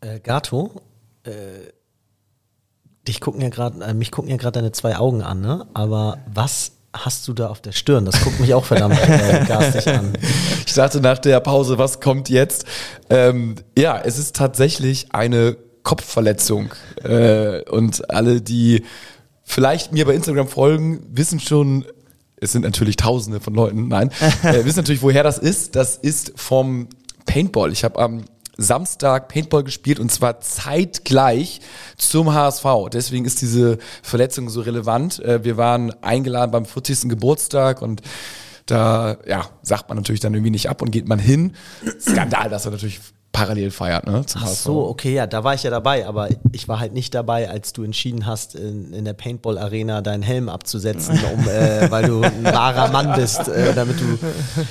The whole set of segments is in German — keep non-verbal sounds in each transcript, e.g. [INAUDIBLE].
Äh, Gato, äh, dich gucken ja gerade, äh, mich gucken ja gerade deine zwei Augen an, ne? Aber was hast du da auf der Stirn? Das guckt mich auch verdammt äh, garstig an. [LAUGHS] Ich dachte nach der Pause, was kommt jetzt? Ähm, ja, es ist tatsächlich eine Kopfverletzung. Äh, und alle, die vielleicht mir bei Instagram folgen, wissen schon, es sind natürlich Tausende von Leuten, nein, [LAUGHS] äh, wissen natürlich, woher das ist. Das ist vom Paintball. Ich habe am Samstag Paintball gespielt und zwar zeitgleich zum HSV. Deswegen ist diese Verletzung so relevant. Äh, wir waren eingeladen beim 40. Geburtstag und da ja, sagt man natürlich dann irgendwie nicht ab und geht man hin. Skandal, dass er natürlich parallel feiert, ne? Ach so, okay, ja, da war ich ja dabei, aber ich war halt nicht dabei, als du entschieden hast, in, in der Paintball-Arena deinen Helm abzusetzen, um, äh, weil du ein wahrer Mann bist, äh, damit du.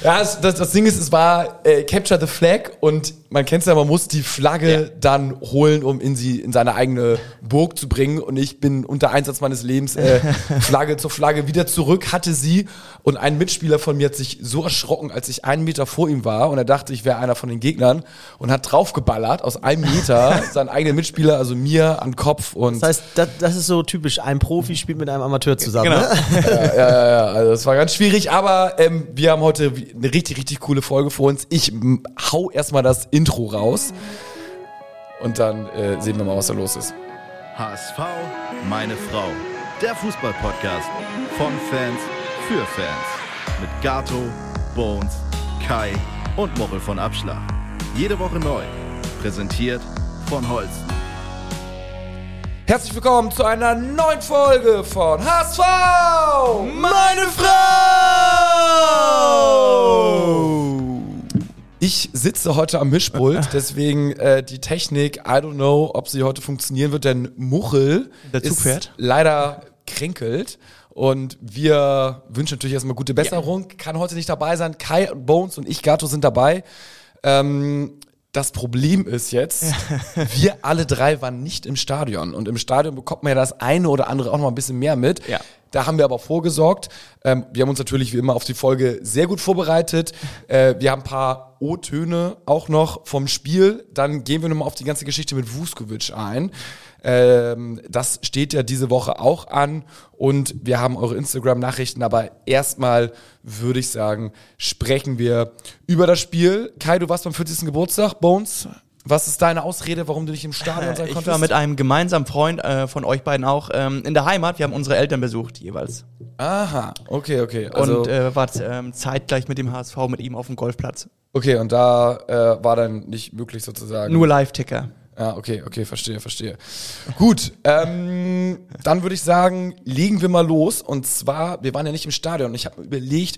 Ja, das, das, das Ding ist, es war äh, Capture the Flag und man kennt es ja, man muss die Flagge ja. dann holen, um in sie in seine eigene Burg zu bringen. Und ich bin unter Einsatz meines Lebens äh, Flagge zur Flagge wieder zurück, hatte sie und ein Mitspieler von mir hat sich so erschrocken, als ich einen Meter vor ihm war und er dachte, ich wäre einer von den Gegnern und hat draufgeballert aus einem Meter [LAUGHS] seinen eigenen Mitspieler, also mir, an Kopf. Und das heißt, das, das ist so typisch, ein Profi spielt mit einem Amateur zusammen. Genau. Ne? [LAUGHS] Ja, ja, ja, also das war ganz schwierig, aber ähm, wir haben heute eine richtig, richtig coole Folge vor uns. Ich hau erstmal das Intro raus. Und dann äh, sehen wir mal, was da los ist. HSV, meine Frau. Der Fußball-Podcast von Fans für Fans. Mit Gato, Bones, Kai und Mochel von Abschlag. Jede Woche neu. Präsentiert von Holsten. Herzlich willkommen zu einer neuen Folge von HSV, meine Frau! Ich sitze heute am Mischpult, [LAUGHS] deswegen äh, die Technik, I don't know, ob sie heute funktionieren wird, denn Muchel ist leider kränkelt. Und wir wünschen natürlich erstmal gute Besserung. Ja. Kann heute nicht dabei sein. Kai, Bones und ich, Gato, sind dabei. Ähm, das Problem ist jetzt, [LAUGHS] wir alle drei waren nicht im Stadion. Und im Stadion bekommt man ja das eine oder andere auch noch ein bisschen mehr mit. Ja. Da haben wir aber vorgesorgt. Ähm, wir haben uns natürlich wie immer auf die Folge sehr gut vorbereitet. Äh, wir haben ein paar O-Töne auch noch vom Spiel. Dann gehen wir nochmal auf die ganze Geschichte mit Vuskovic ein. Ähm, das steht ja diese Woche auch an. Und wir haben eure Instagram-Nachrichten. Aber erstmal würde ich sagen, sprechen wir über das Spiel. Kai, du warst beim 40. Geburtstag, Bones. Was ist deine Ausrede, warum du nicht im Stadion sein konntest? [LAUGHS] Ich war mit einem gemeinsamen Freund äh, von euch beiden auch ähm, in der Heimat. Wir haben unsere Eltern besucht jeweils. Aha, okay, okay. Also und äh, war ähm, zeitgleich mit dem HSV mit ihm auf dem Golfplatz. Okay, und da äh, war dann nicht möglich sozusagen. Nur Live-Ticker. Ja, okay, okay, verstehe, verstehe. Gut, ähm, dann würde ich sagen, legen wir mal los. Und zwar, wir waren ja nicht im Stadion. Ich habe überlegt,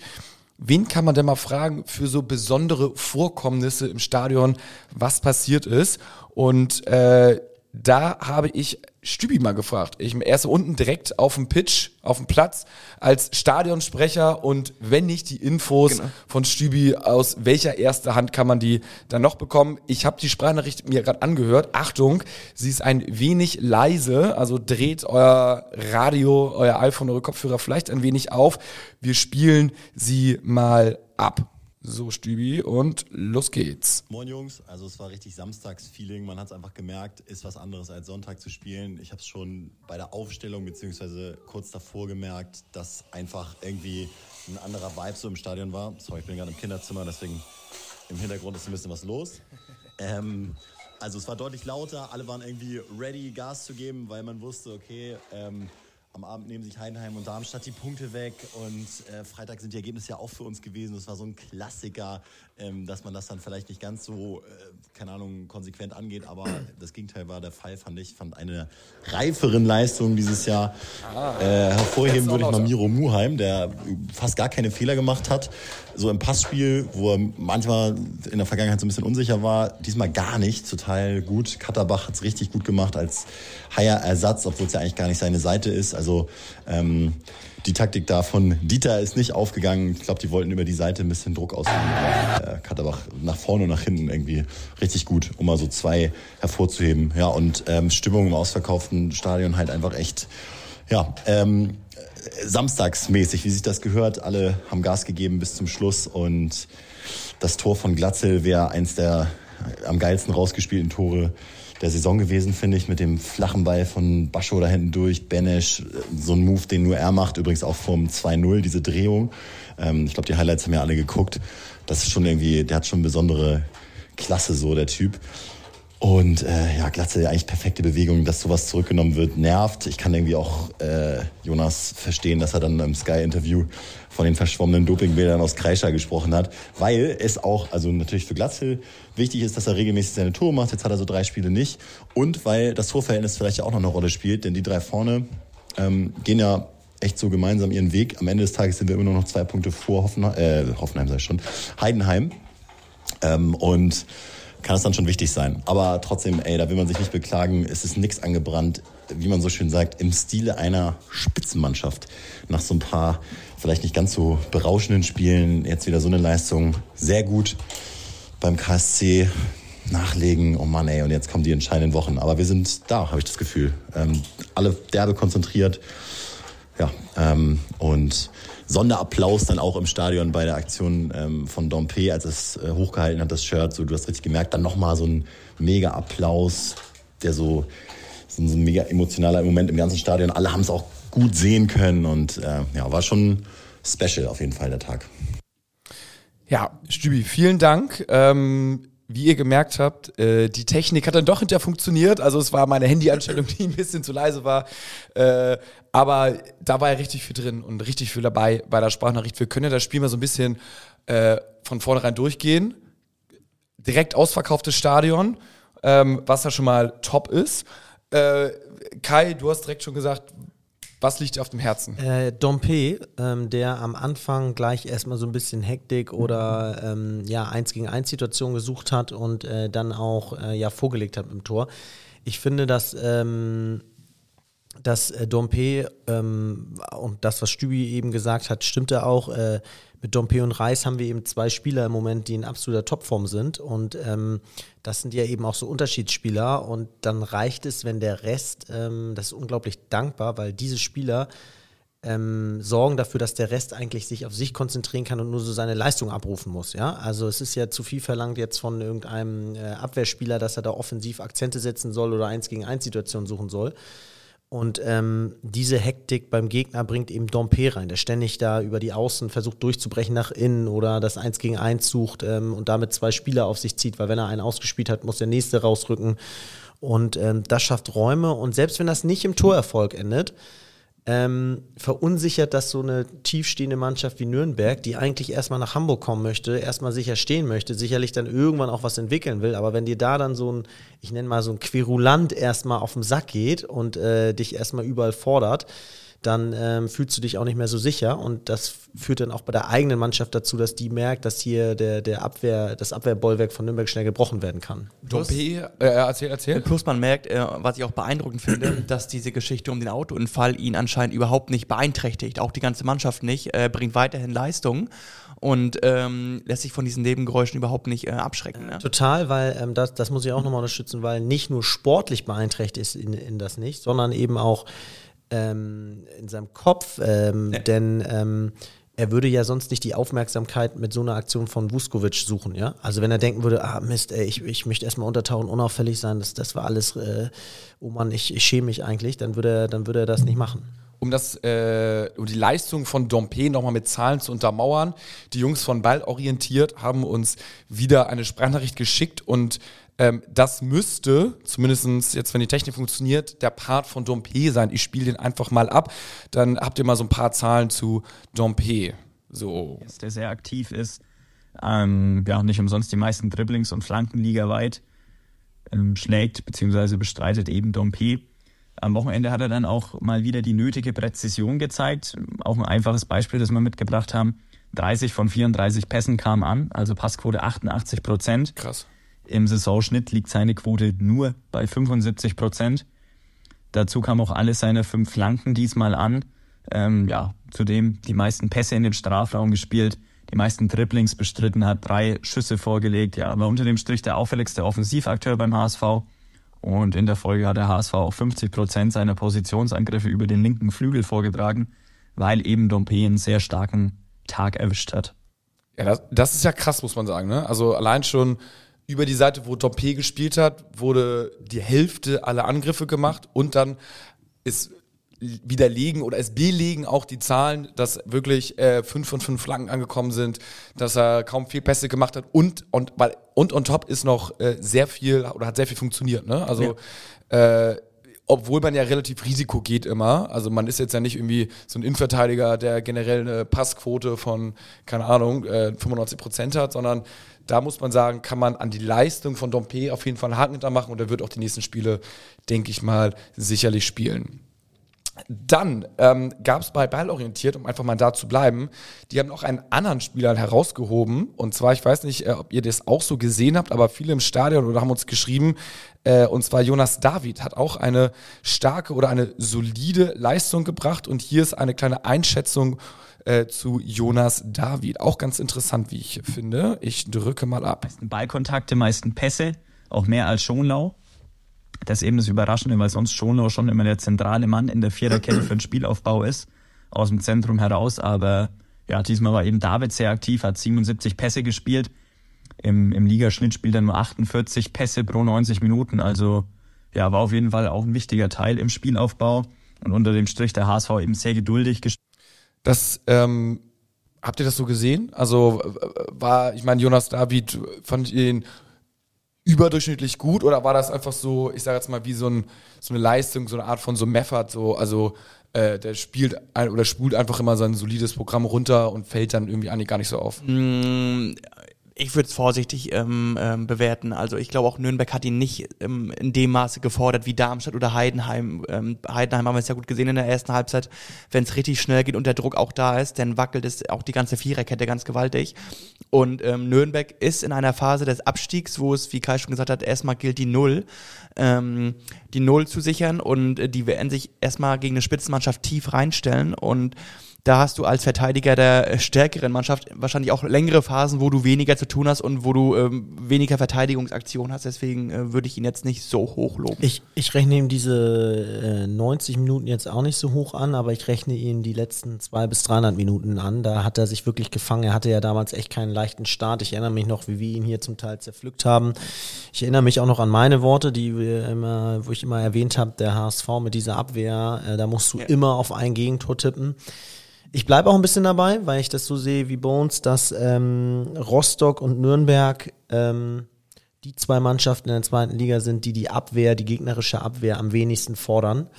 wen kann man denn mal fragen für so besondere Vorkommnisse im Stadion, was passiert ist. Und äh, da habe ich Stübi mal gefragt. Ich er ist unten direkt auf dem Pitch, auf dem Platz als Stadionsprecher und wenn nicht die Infos genau. von Stübi aus welcher erster Hand kann man die dann noch bekommen? Ich habe die Sprachnachricht mir gerade angehört. Achtung, sie ist ein wenig leise, also dreht euer Radio, euer iPhone, eure Kopfhörer vielleicht ein wenig auf. Wir spielen sie mal ab. So, Stübi, und los geht's. Moin Jungs, also es war richtig Samstagsfeeling. Man hat es einfach gemerkt, ist was anderes als Sonntag zu spielen. Ich habe es schon bei der Aufstellung beziehungsweise kurz davor gemerkt, dass einfach irgendwie ein anderer Vibe so im Stadion war. Sorry, ich bin gerade im Kinderzimmer, deswegen im Hintergrund ist ein bisschen was los. Ähm, also es war deutlich lauter, alle waren irgendwie ready, Gas zu geben, weil man wusste, okay, ähm, am Abend nehmen sich Heidenheim und Darmstadt die Punkte weg und äh, Freitag sind die Ergebnisse ja auch für uns gewesen. Das war so ein Klassiker, ähm, dass man das dann vielleicht nicht ganz so, äh, keine Ahnung, konsequent angeht, aber [CLEARS THROAT] das Gegenteil war der Fall, fand ich. Fand eine reiferen Leistung dieses Jahr. Ah, äh, hervorheben würde ich mal Miro Muheim, der fast gar keine Fehler gemacht hat. So im Passspiel, wo er manchmal in der Vergangenheit so ein bisschen unsicher war, diesmal gar nicht, total gut. Katterbach hat es richtig gut gemacht als Haier-Ersatz, obwohl es ja eigentlich gar nicht seine Seite ist. Also ähm, die Taktik da von Dieter ist nicht aufgegangen. Ich glaube, die wollten über die Seite ein bisschen Druck ausüben. Äh, Katterbach nach vorne und nach hinten irgendwie richtig gut, um mal so zwei hervorzuheben. Ja, und ähm, Stimmung im ausverkauften Stadion halt einfach echt, ja, ähm, samstagsmäßig, wie sich das gehört. Alle haben Gas gegeben bis zum Schluss und das Tor von Glatzel wäre eins der am geilsten rausgespielten Tore der Saison gewesen, finde ich, mit dem flachen Ball von Bascho da hinten durch, Benesch, so ein Move, den nur er macht, übrigens auch vom 2-0, diese Drehung. Ähm, ich glaube, die Highlights haben ja alle geguckt. Das ist schon irgendwie, der hat schon besondere Klasse, so der Typ. Und äh, ja, Glatze, eigentlich perfekte Bewegung, dass sowas zurückgenommen wird, nervt. Ich kann irgendwie auch äh, Jonas verstehen, dass er dann im Sky-Interview von den verschwommenen Dopingbildern aus Kreischer gesprochen hat, weil es auch, also natürlich für Glatzel wichtig ist, dass er regelmäßig seine Tore macht. Jetzt hat er so drei Spiele nicht. Und weil das Torverhältnis vielleicht auch noch eine Rolle spielt, denn die drei vorne ähm, gehen ja echt so gemeinsam ihren Weg. Am Ende des Tages sind wir immer nur noch zwei Punkte vor Hoffenheim, äh, Hoffenheim sei schon, Heidenheim. Ähm, und kann es dann schon wichtig sein. Aber trotzdem, ey, da will man sich nicht beklagen. Es ist nichts angebrannt, wie man so schön sagt, im Stile einer Spitzenmannschaft. Nach so ein paar vielleicht nicht ganz so berauschenden Spielen jetzt wieder so eine Leistung. Sehr gut beim KSC nachlegen. Oh Mann, ey, und jetzt kommen die entscheidenden Wochen. Aber wir sind da, habe ich das Gefühl. Ähm, alle derbe konzentriert. Ja, ähm, und Sonderapplaus dann auch im Stadion bei der Aktion ähm, von Dompe, als es äh, hochgehalten hat, das Shirt. So, du hast richtig gemerkt, dann nochmal so ein mega Applaus, der so, so ein mega emotionaler Moment im ganzen Stadion. Alle haben es auch gut sehen können und äh, ja, war schon special auf jeden Fall der Tag. Ja, Stübi, vielen Dank. Ähm, wie ihr gemerkt habt, äh, die Technik hat dann doch hinterher funktioniert. Also es war meine Handyanstellung, die ein bisschen zu leise war. Äh, aber da war ja richtig viel drin und richtig viel dabei bei der Sprachnachricht. Wir können ja das Spiel mal so ein bisschen äh, von vornherein durchgehen. Direkt ausverkauftes Stadion, ähm, was ja schon mal top ist. Äh, Kai, du hast direkt schon gesagt, was liegt auf dem Herzen? Äh, Dompe, ähm, der am Anfang gleich erstmal so ein bisschen Hektik oder ähm, ja, eins gegen eins Situation gesucht hat und äh, dann auch äh, ja vorgelegt hat im Tor. Ich finde, dass, ähm, dass äh, Dompe ähm, und das, was Stübi eben gesagt hat, stimmte auch. Äh, mit Dompe und Reis haben wir eben zwei Spieler im Moment, die in absoluter Topform sind. Und ähm, das sind ja eben auch so Unterschiedsspieler. Und dann reicht es, wenn der Rest, ähm, das ist unglaublich dankbar, weil diese Spieler ähm, sorgen dafür, dass der Rest eigentlich sich auf sich konzentrieren kann und nur so seine Leistung abrufen muss. Ja, also es ist ja zu viel verlangt jetzt von irgendeinem äh, Abwehrspieler, dass er da offensiv Akzente setzen soll oder eins gegen eins Situationen suchen soll. Und ähm, diese Hektik beim Gegner bringt eben Dompe rein, der ständig da über die Außen versucht durchzubrechen nach innen oder das Eins gegen Eins sucht ähm, und damit zwei Spieler auf sich zieht, weil wenn er einen ausgespielt hat, muss der nächste rausrücken. Und ähm, das schafft Räume. Und selbst wenn das nicht im Torerfolg endet, ähm, verunsichert das so eine tiefstehende Mannschaft wie Nürnberg, die eigentlich erstmal nach Hamburg kommen möchte, erstmal sicher stehen möchte, sicherlich dann irgendwann auch was entwickeln will. Aber wenn dir da dann so ein, ich nenne mal so ein Querulant erstmal auf den Sack geht und äh, dich erstmal überall fordert, dann ähm, fühlst du dich auch nicht mehr so sicher. Und das führt dann auch bei der eigenen Mannschaft dazu, dass die merkt, dass hier der, der Abwehr, das Abwehrbollwerk von Nürnberg schnell gebrochen werden kann. Dompe, äh, erzähl, erzähl. Plus man merkt, äh, was ich auch beeindruckend finde, [CLEARS THROAT] dass diese Geschichte um den Autounfall ihn anscheinend überhaupt nicht beeinträchtigt. Auch die ganze Mannschaft nicht, äh, bringt weiterhin Leistung und ähm, lässt sich von diesen Nebengeräuschen überhaupt nicht äh, abschrecken. Ne? Total, weil ähm, das, das muss ich auch nochmal unterstützen, weil nicht nur sportlich beeinträchtigt ist in, in das nicht, sondern eben auch ähm, in seinem Kopf, ähm, Ja. denn ähm, er würde ja sonst nicht die Aufmerksamkeit mit so einer Aktion von Vuskovic suchen, ja. Also wenn er denken würde, ah Mist, ey, ich, ich möchte erstmal untertauchen, unauffällig sein, das, das war alles, äh, oh Mann, ich, ich schäme mich eigentlich, dann würde er, dann würde er das nicht machen. Um das, äh, um die Leistung von Dompe nochmal mit Zahlen zu untermauern. Die Jungs von Ball orientiert haben uns wieder eine Sprachnachricht geschickt und ähm, das müsste, zumindest jetzt, wenn die Technik funktioniert, der Part von Dompe sein. Ich spiele den einfach mal ab. Dann habt ihr mal so ein paar Zahlen zu Dompe. So. ist, der sehr aktiv ist. Ähm, ja, nicht umsonst die meisten Dribblings und Flanken ligaweit ähm, schlägt bzw. bestreitet eben Dompe. Am Wochenende hat er dann auch mal wieder die nötige Präzision gezeigt. Auch ein einfaches Beispiel, das wir mitgebracht haben. 30 von 34 Pässen kamen an, also Passquote 88 Prozent. Krass. Im Saisonschnitt liegt seine Quote nur bei 75 Prozent. Dazu kamen auch alle seine fünf Flanken diesmal an. Ähm, ja, zudem die meisten Pässe in den Strafraum gespielt, die meisten Dribblings bestritten, hat drei Schüsse vorgelegt. Ja, war unter dem Strich der auffälligste Offensivakteur beim HSV. Und in der Folge hat der HSV auch 50 Prozent seiner Positionsangriffe über den linken Flügel vorgetragen, weil eben Dompe einen sehr starken Tag erwischt hat. Ja, das, das ist ja krass, muss man sagen. Ne? Also allein schon über die Seite, wo Dompe gespielt hat, wurde die Hälfte aller Angriffe gemacht und dann ist widerlegen oder es belegen auch die Zahlen, dass wirklich äh, fünf von fünf Flanken angekommen sind, dass er kaum vier Pässe gemacht hat und und weil und on top ist noch äh, sehr viel oder hat sehr viel funktioniert. Ne? Also äh, obwohl man ja relativ Risiko geht immer. Also man ist jetzt ja nicht irgendwie so ein Innenverteidiger, der generell eine Passquote von, keine Ahnung, äh, 95 Prozent hat, sondern da muss man sagen, kann man an die Leistung von Dompe auf jeden Fall einen Haken hinter machen und er wird auch die nächsten Spiele, denke ich mal, sicherlich spielen. Dann ähm, gab es bei Ballorientiert, um einfach mal da zu bleiben, die haben noch einen anderen Spieler herausgehoben. Und zwar, ich weiß nicht, äh, ob ihr das auch so gesehen habt, aber viele im Stadion oder haben uns geschrieben, äh, und zwar Jonas David hat auch eine starke oder eine solide Leistung gebracht. Und hier ist eine kleine Einschätzung äh, zu Jonas David. Auch ganz interessant, wie ich finde. Ich drücke mal ab. meisten Ballkontakte, meisten Pässe, auch mehr als Schonlau. Das ist eben das Überraschende, weil sonst Schonlau schon immer der zentrale Mann in der Viererkette für den Spielaufbau ist, aus dem Zentrum heraus. Aber ja, diesmal war eben David sehr aktiv, hat 77 Pässe gespielt. Im, im Ligaschnitt spielt er nur 48 Pässe pro 90 Minuten. Also ja, war auf jeden Fall auch ein wichtiger Teil im Spielaufbau. Und unter dem Strich der HSV eben sehr geduldig gespielt. Das, ähm, habt ihr das so gesehen? Also war, ich meine, Jonas David, fand ihr ihn überdurchschnittlich gut oder war das einfach so, ich sage jetzt mal, wie so, ein, so eine Leistung, so eine Art von so Meffert, so, also äh, der spielt ein, oder spult einfach immer sein solides Programm runter und fällt dann irgendwie eigentlich gar nicht so auf. Ich würde es vorsichtig ähm, ähm, bewerten. Also ich glaube auch Nürnberg hat ihn nicht ähm, in dem Maße gefordert wie Darmstadt oder Heidenheim. Ähm, Heidenheim haben wir es ja gut gesehen in der ersten Halbzeit. Wenn es richtig schnell geht und der Druck auch da ist, dann wackelt es auch die ganze Viererkette ganz gewaltig. Und ähm, Nürnberg ist in einer Phase des Abstiegs, wo es, wie Kai schon gesagt hat, erstmal gilt die Null, ähm, die Null zu sichern und äh, die werden sich erstmal gegen eine Spitzenmannschaft tief reinstellen und da hast du als Verteidiger der äh, stärkeren Mannschaft wahrscheinlich auch längere Phasen, wo du weniger zu tun hast und wo du ähm, weniger Verteidigungsaktion hast. Deswegen äh, würde ich ihn jetzt nicht so hoch loben. Ich, ich rechne ihm diese äh, 90 Minuten jetzt auch nicht so hoch an, aber ich rechne ihm die letzten 200 bis 300 Minuten an. Da hat er sich wirklich gefangen. Er hatte ja damals echt keinen leichten Start. Ich erinnere mich noch, wie wir ihn hier zum Teil zerpflückt haben. Ich erinnere mich auch noch an meine Worte, die wir immer, wo ich immer erwähnt habe, der HSV mit dieser Abwehr, äh, da musst du Ja. immer auf ein Gegentor tippen. Ich bleibe auch ein bisschen dabei, weil ich das so sehe wie Bones, dass ähm, Rostock und Nürnberg ähm, die zwei Mannschaften in der zweiten Liga sind, die die Abwehr, die gegnerische Abwehr am wenigsten fordern.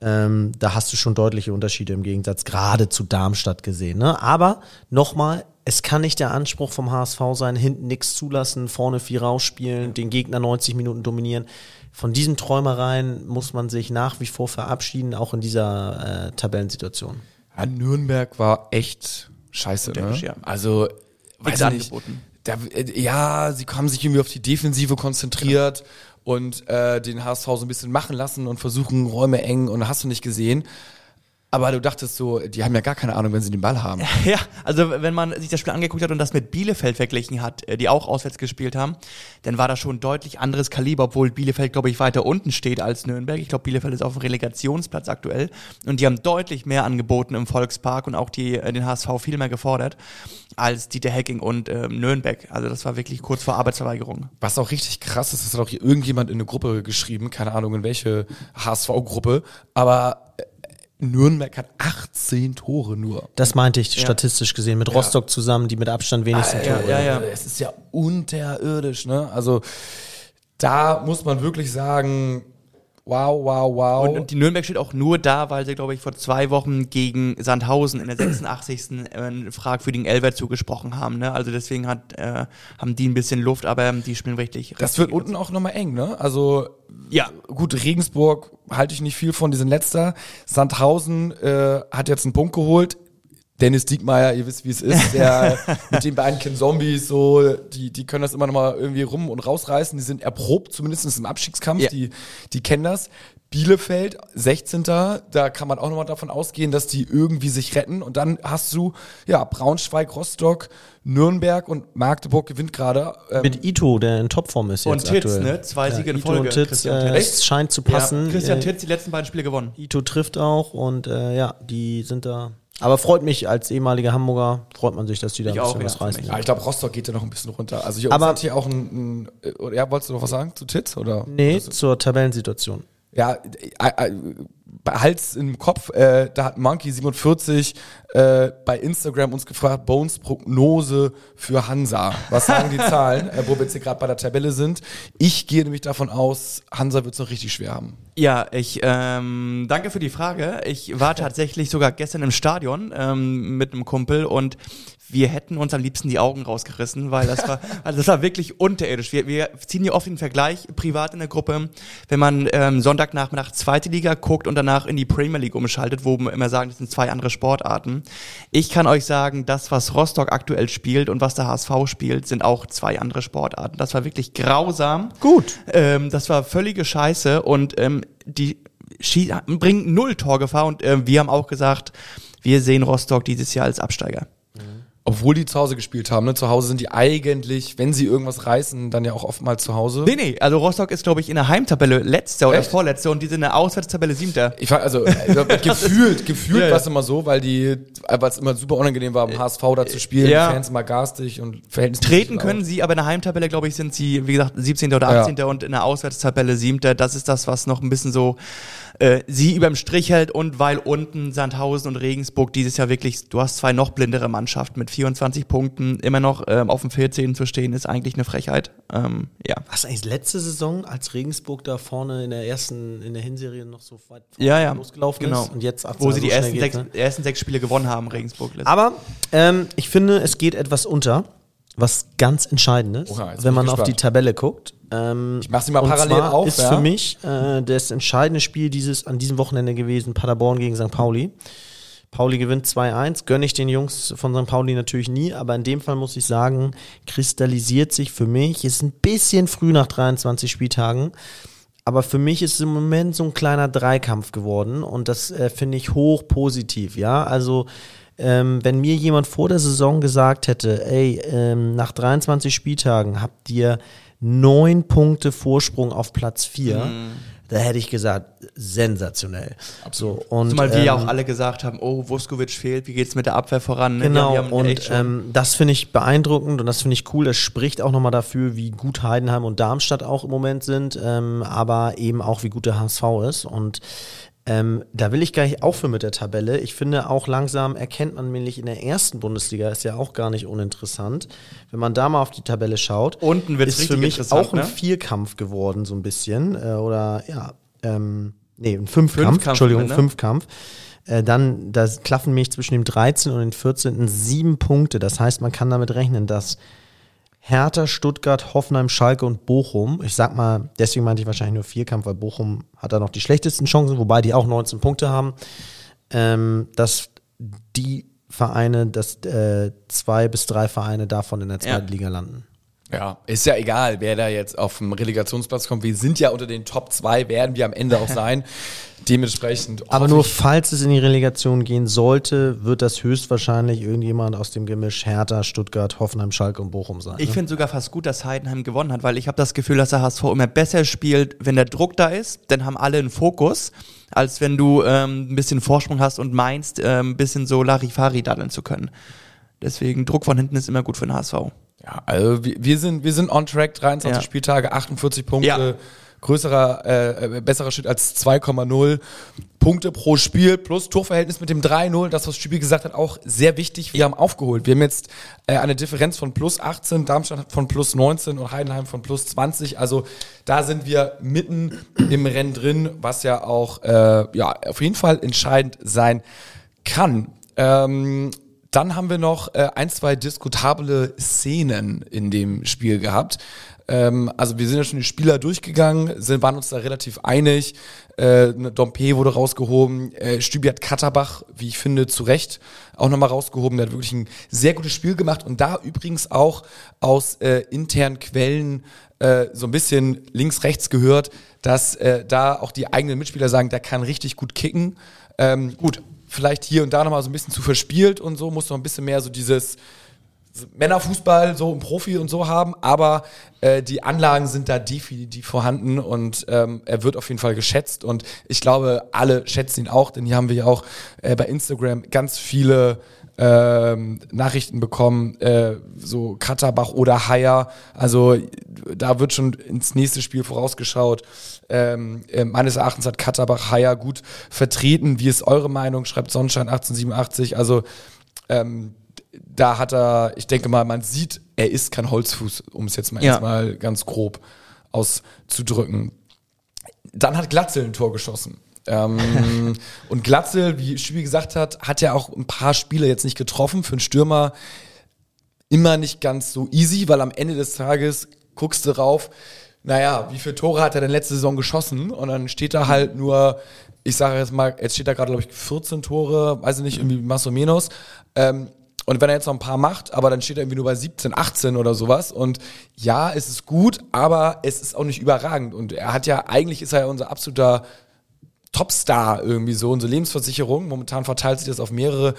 Ähm, da hast du schon deutliche Unterschiede im Gegensatz gerade zu Darmstadt gesehen. Ne? Aber nochmal, es kann nicht der Anspruch vom HSV sein, hinten nichts zulassen, vorne viel rausspielen, den Gegner 90 Minuten dominieren. Von diesen Träumereien muss man sich nach wie vor verabschieden, auch in dieser äh, Tabellensituation. Ja, Nürnberg war echt scheiße, ne? Ja. Also, weiß ich nicht. Da, äh, ja, sie haben sich irgendwie auf die Defensive konzentriert und äh, den HSV so ein bisschen machen lassen und versuchen, Räume eng und hast du nicht gesehen. Aber du dachtest so, die haben ja gar keine Ahnung, wenn sie den Ball haben. [LAUGHS] Ja, also wenn man sich das Spiel angeguckt hat und das mit Bielefeld verglichen hat, äh, die auch auswärts gespielt haben, dann war das schon ein deutlich anderes Kaliber, obwohl Bielefeld, glaube ich, weiter unten steht als Nürnberg. Ich glaube, Bielefeld ist auf dem Relegationsplatz aktuell und die haben deutlich mehr angeboten im Volkspark und auch die, äh, den HSV viel mehr gefordert als Dieter Hecking und ähm, Nürnberg. Also das war wirklich kurz vor Arbeitsverweigerung. Was auch richtig krass ist, das hat auch hier irgendjemand in eine Gruppe geschrieben, keine Ahnung in welche HSV-Gruppe, aber äh, Nürnberg hat 18 Tore nur. Das meinte ich statistisch gesehen mit Rostock zusammen, die mit Abstand wenigsten Alter, Tore. ja, ja. Es ist ja unterirdisch, ne? Also da muss man wirklich sagen, wow, wow, wow. Und, und die Nürnberg steht auch nur da, weil sie, glaube ich, vor zwei Wochen gegen Sandhausen in der 86. einen fragwürdigen Elfer zugesprochen haben. Ne? Also deswegen hat, äh, haben die ein bisschen Luft, aber die spielen richtig. das wird unten auch nochmal eng, ne? Also Ja. gut, Regensburg halte ich nicht viel von, die sind letzter. Sandhausen äh, hat jetzt einen Punkt geholt. Dennis Diekmeyer, ihr wisst, wie es ist, der [LAUGHS] mit den beiden Ken Zombies, so, die, die können das immer noch mal irgendwie rum und rausreißen. Die sind erprobt, zumindest im Abstiegskampf, Ja. die, die kennen das. Bielefeld, 16. Da kann man auch nochmal davon ausgehen, dass die irgendwie sich retten. Und dann hast du, ja, Braunschweig, Rostock, Nürnberg und Magdeburg gewinnt gerade. Ähm, Mit Ito, der in Topform ist Und jetzt Titz, aktuell. ne? Zwei Siege in Ito Folge, Und Titz, Christian äh, Titz. scheint zu passen. Ja, Christian Äh, Titz die letzten beiden Spiele gewonnen. Ito trifft auch und äh, ja, die sind da Aber freut mich als ehemaliger Hamburger, freut man sich, dass die da Ich ein bisschen auch, ja, was für reißen. Ja, ich glaube, Rostock geht ja noch ein bisschen runter. Also hier Aber- hat hier auch ein, ein ja, wolltest du noch was sagen zu Titz oder? Nee, zur Tabellensituation. Ja, äh, äh, Hals im Kopf, äh, da hat Monkey47 äh, bei Instagram uns gefragt, Bones Prognose für Hansa. Was sagen die [LAUGHS] Zahlen, äh, wo wir jetzt hier gerade bei der Tabelle sind? Ich gehe nämlich davon aus, Hansa wird es noch richtig schwer haben. Ja, ich ähm, danke für die Frage. Ich war [LAUGHS] tatsächlich sogar gestern im Stadion ähm, mit einem Kumpel und wir hätten uns am liebsten die Augen rausgerissen, weil das war, [LAUGHS] also das war wirklich unterirdisch. Wir, wir ziehen hier oft den Vergleich privat in der Gruppe, wenn man ähm, Sonntagnachmittag zweite Liga guckt und danach in die Premier League umschaltet, wo wir immer sagen, das sind zwei andere Sportarten. Ich kann euch sagen, das, was Rostock aktuell spielt und was der HSV spielt, sind auch zwei andere Sportarten. Das war wirklich grausam. Gut. Ähm, das war völlige Scheiße und ähm, die bringen null Torgefahr und ähm, wir haben auch gesagt, wir sehen Rostock dieses Jahr als Absteiger. Obwohl die zu Hause gespielt haben. Ne? Zu Hause sind die eigentlich, wenn sie irgendwas reißen, dann ja auch oftmals zu Hause. Nee, nee, also Rostock ist, glaube ich, in der Heimtabelle letzter oder Echt? vorletzter und die sind in der Auswärtstabelle siebter. Ich war also äh, [LAUGHS] gefühlt, gefühlt Ja, ja. war es immer so, weil die, äh, weil es immer super unangenehm war, im HSV da zu spielen, Ja. Fans immer garstig und verhältnismäßig Treten können sie, aber in der Heimtabelle, glaube ich, sind sie, wie gesagt, 17. oder Ja. 18. und in der Auswärtstabelle 7. Das ist das, was noch ein bisschen so äh, sie überm Strich hält und weil unten Sandhausen und Regensburg dieses Jahr wirklich, du hast zwei noch blindere Mannschaften mit 24 Punkten, immer noch ähm, auf dem 14. zu stehen, ist eigentlich eine Frechheit. Ähm, ja. Was eigentlich letzte Saison, als Regensburg da vorne in der ersten, in der Hinserie noch so weit Ja, ja. losgelaufen Genau. ist und jetzt Wo sie so die ersten, geht, sechs, ne? ersten sechs Spiele gewonnen haben, Regensburg. letztes Aber ähm, ich finde, es geht etwas unter, was ganz entscheidend ist, Oha, wenn man auf die Tabelle guckt. Ähm, Ich mach sie mal und parallel zwar auf, ist ja. für mich äh, das entscheidende Spiel dieses an diesem Wochenende gewesen, Paderborn gegen St. Pauli. Pauli gewinnt 2-1, gönne ich den Jungs von St. Pauli natürlich nie, aber in dem Fall muss ich sagen, kristallisiert sich für mich, ist ein bisschen früh nach 23 Spieltagen, aber für mich ist es im Moment so ein kleiner Dreikampf geworden und das äh, finde ich hoch positiv, ja. Also ähm, wenn mir jemand vor der Saison gesagt hätte, ey, ähm, nach 23 Spieltagen habt ihr neun Punkte Vorsprung auf Platz 4, da hätte ich gesagt, sensationell. So, und, Zumal wir ja ähm, auch alle gesagt haben, oh, Vuskovic fehlt, wie geht's mit der Abwehr voran? ne? Genau, haben und ähm, das finde ich beeindruckend und das finde ich cool. Das spricht auch nochmal dafür, wie gut Heidenheim und Darmstadt auch im Moment sind, ähm, aber eben auch, wie gut der HSV ist. Und ähm, da will ich gar nicht aufhören mit der Tabelle. Ich finde auch langsam erkennt man nämlich in der ersten Bundesliga, ist ja auch gar nicht uninteressant. Wenn man da mal auf die Tabelle schaut, Unten wird's ist für mich auch ein ne? Vierkampf geworden, so ein bisschen. Äh, oder ja, ähm, nee, ein Fünfkampf, Fünfkampf, Entschuldigung, ne? Fünfkampf. Äh, dann, da klaffen mich zwischen dem 13. und dem 14. sieben Punkte. Das heißt, man kann damit rechnen, dass Hertha, Stuttgart, Hoffenheim, Schalke und Bochum, ich sag mal, deswegen meinte ich wahrscheinlich nur Vierkampf, weil Bochum hat da noch die schlechtesten Chancen, wobei die auch 19 Punkte haben, ähm, dass die Vereine, dass äh, zwei bis drei Vereine davon in der zweiten Ja. Liga landen. Ja, ist ja egal, wer da jetzt auf dem Relegationsplatz kommt. Wir sind ja unter den Top 2, werden wir am Ende auch sein. [LAUGHS] Dementsprechend. Aber nur falls es in die Relegation gehen sollte, wird das höchstwahrscheinlich irgendjemand aus dem Gemisch Hertha, Stuttgart, Hoffenheim, Schalke und Bochum sein. Ich ne? finde sogar fast gut, dass Heidenheim gewonnen hat, weil ich habe das Gefühl, dass der HSV immer besser spielt, wenn der Druck da ist, dann haben alle einen Fokus, als wenn du ähm, ein bisschen Vorsprung hast und meinst, ähm, ein bisschen so Larifari daddeln zu können. Deswegen Druck von hinten ist immer gut für den HSV. Ja, also wir, wir sind wir sind on track, 23 Ja. Spieltage, 48 Punkte. Ja. Größerer, äh, äh, besserer Schritt als 2,0 Punkte pro Spiel plus Torverhältnis mit dem 3-0. Das, was Stübi gesagt hat, auch sehr wichtig. Wir haben aufgeholt. Wir haben jetzt äh, eine Differenz von plus 18, Darmstadt von plus 19 und Heidenheim von plus 20. Also da sind wir mitten im Rennen drin, was ja auch äh, ja, auf jeden Fall entscheidend sein kann. Ähm, dann haben wir noch äh, ein, zwei diskutable Szenen in dem Spiel gehabt. Ähm, also wir sind ja schon die Spieler durchgegangen, sind, waren uns da relativ einig. Äh, ne, Dompe wurde rausgehoben, äh, Stübi hat Katterbach, wie ich finde, zu Recht auch nochmal rausgehoben. Der hat wirklich ein sehr gutes Spiel gemacht und da übrigens auch aus äh, internen Quellen äh, so ein bisschen links-rechts gehört, dass äh, da auch die eigenen Mitspieler sagen, der kann richtig gut kicken. Ähm, gut, vielleicht hier und da nochmal so ein bisschen zu verspielt und so, muss noch ein bisschen mehr so dieses Männerfußball so ein Profi und so haben, aber äh, die Anlagen sind da definitiv vorhanden und ähm, er wird auf jeden Fall geschätzt und ich glaube, alle schätzen ihn auch, denn hier haben wir ja auch äh, bei Instagram ganz viele ähm, Nachrichten bekommen, äh, so Katterbach oder Haier. Also da wird schon ins nächste Spiel vorausgeschaut. Ähm, äh, meines Erachtens hat Katterbach Haier gut vertreten. Wie ist eure Meinung? Schreibt Sonnenschein 1887. Also ähm, da hat er, ich denke mal, man sieht, er ist kein Holzfuß, um es jetzt mal, Ja. jetzt mal ganz grob auszudrücken. Dann hat Glatzel ein Tor geschossen. Ähm, [LAUGHS] und Glatzel, wie Stübi gesagt hat, hat ja auch ein paar Spiele jetzt nicht getroffen. Für einen Stürmer immer nicht ganz so easy, weil am Ende des Tages guckst du rauf, naja, wie viele Tore hat er denn letzte Saison geschossen? Und dann steht da halt nur, ich sage jetzt mal, jetzt steht da gerade, glaube ich, 14 Tore, weiß ich nicht, irgendwie más o menos. Ähm, und wenn er jetzt noch ein paar macht, aber dann steht er irgendwie nur bei 17, 18 oder sowas. Und ja, es ist gut, aber es ist auch nicht überragend. Und er hat ja, eigentlich ist er ja unser absoluter Topstar irgendwie so, unsere Lebensversicherung. Momentan verteilt sich das auf mehrere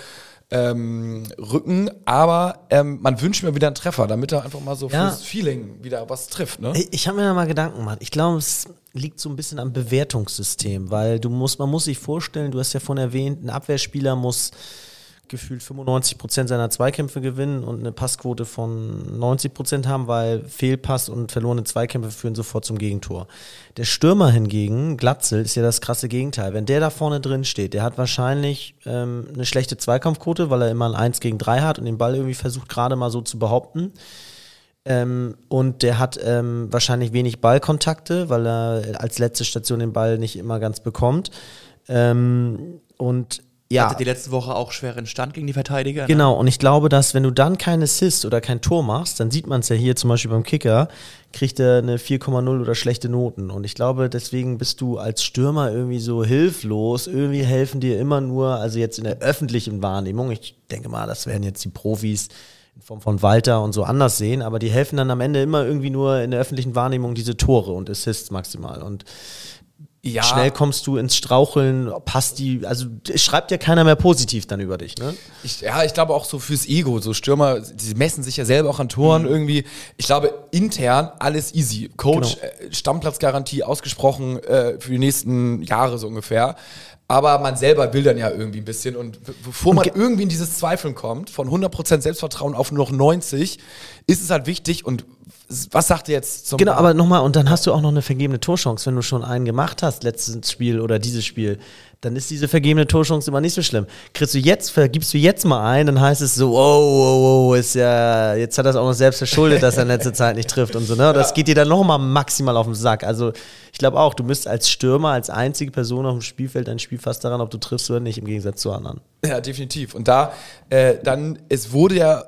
ähm, Rücken, aber ähm, man wünscht mir wieder einen Treffer, damit er einfach mal so Ja. fürs Feeling wieder was trifft. Ne? Ich, ich habe mir da mal Gedanken gemacht. Ich glaube, es liegt so ein bisschen am Bewertungssystem, weil du musst, man muss sich vorstellen, du hast ja vorhin erwähnt, ein Abwehrspieler muss gefühlt 95 Prozent seiner Zweikämpfe gewinnen und eine Passquote von 90 Prozent haben, weil Fehlpass und verlorene Zweikämpfe führen sofort zum Gegentor. Der Stürmer hingegen, Glatzel, ist ja das krasse Gegenteil. Wenn der da vorne drin steht, der hat wahrscheinlich ähm, eine schlechte Zweikampfquote, weil er immer ein 1 gegen 3 hat und den Ball irgendwie versucht gerade mal so zu behaupten. Ähm, und der hat ähm, wahrscheinlich wenig Ballkontakte, weil er als letzte Station den Ball nicht immer ganz bekommt. Ähm, und ja, Hatte die letzte Woche auch schweren Stand gegen die Verteidiger. ne? genau. Und ich glaube, dass wenn du dann kein Assist oder kein Tor machst, dann sieht man es ja hier zum Beispiel beim Kicker, kriegt er eine 4,0 oder schlechte Noten. Und ich glaube, deswegen bist du als Stürmer irgendwie so hilflos. Irgendwie helfen dir immer nur, also jetzt in der öffentlichen Wahrnehmung, ich denke mal, das werden jetzt die Profis in Form von Walter und so anders sehen, aber die helfen dann am Ende immer irgendwie nur in der öffentlichen Wahrnehmung diese Tore und Assists maximal. Und Ja, schnell kommst du ins Straucheln, passt die, also schreibt ja keiner mehr positiv dann über dich, ne? Ich, ja, ich glaube auch so fürs Ego. So Stürmer, die messen sich ja selber auch an Toren Mhm. irgendwie. Ich glaube, intern alles easy. Coach, Genau. äh, Stammplatzgarantie ausgesprochen äh, für die nächsten Jahre so ungefähr. Aber man selber will dann ja irgendwie ein bisschen. Und bevor man ge- irgendwie in dieses Zweifeln kommt, von 100% Selbstvertrauen auf nur noch 90, ist es halt wichtig. Und was sagt ihr jetzt zum Genau, aber nochmal, und dann hast du auch noch eine vergebene Torchance. Wenn du schon einen gemacht hast, letztes Spiel oder dieses Spiel, dann ist diese vergebene Torchance immer nicht so schlimm. Kriegst du jetzt, vergibst du jetzt mal ein, dann heißt es so, oh, oh, oh, ist ja, jetzt hat er es auch noch selbst verschuldet, dass er in letzter Zeit nicht trifft und so, ne? Das geht dir dann nochmal maximal auf den Sack. Also, ich glaube auch, du bist als Stürmer, als einzige Person auf dem Spielfeld ein Spiel fast daran, ob du triffst oder nicht, im Gegensatz zu anderen. Ja, definitiv. Und da, äh, dann, es wurde ja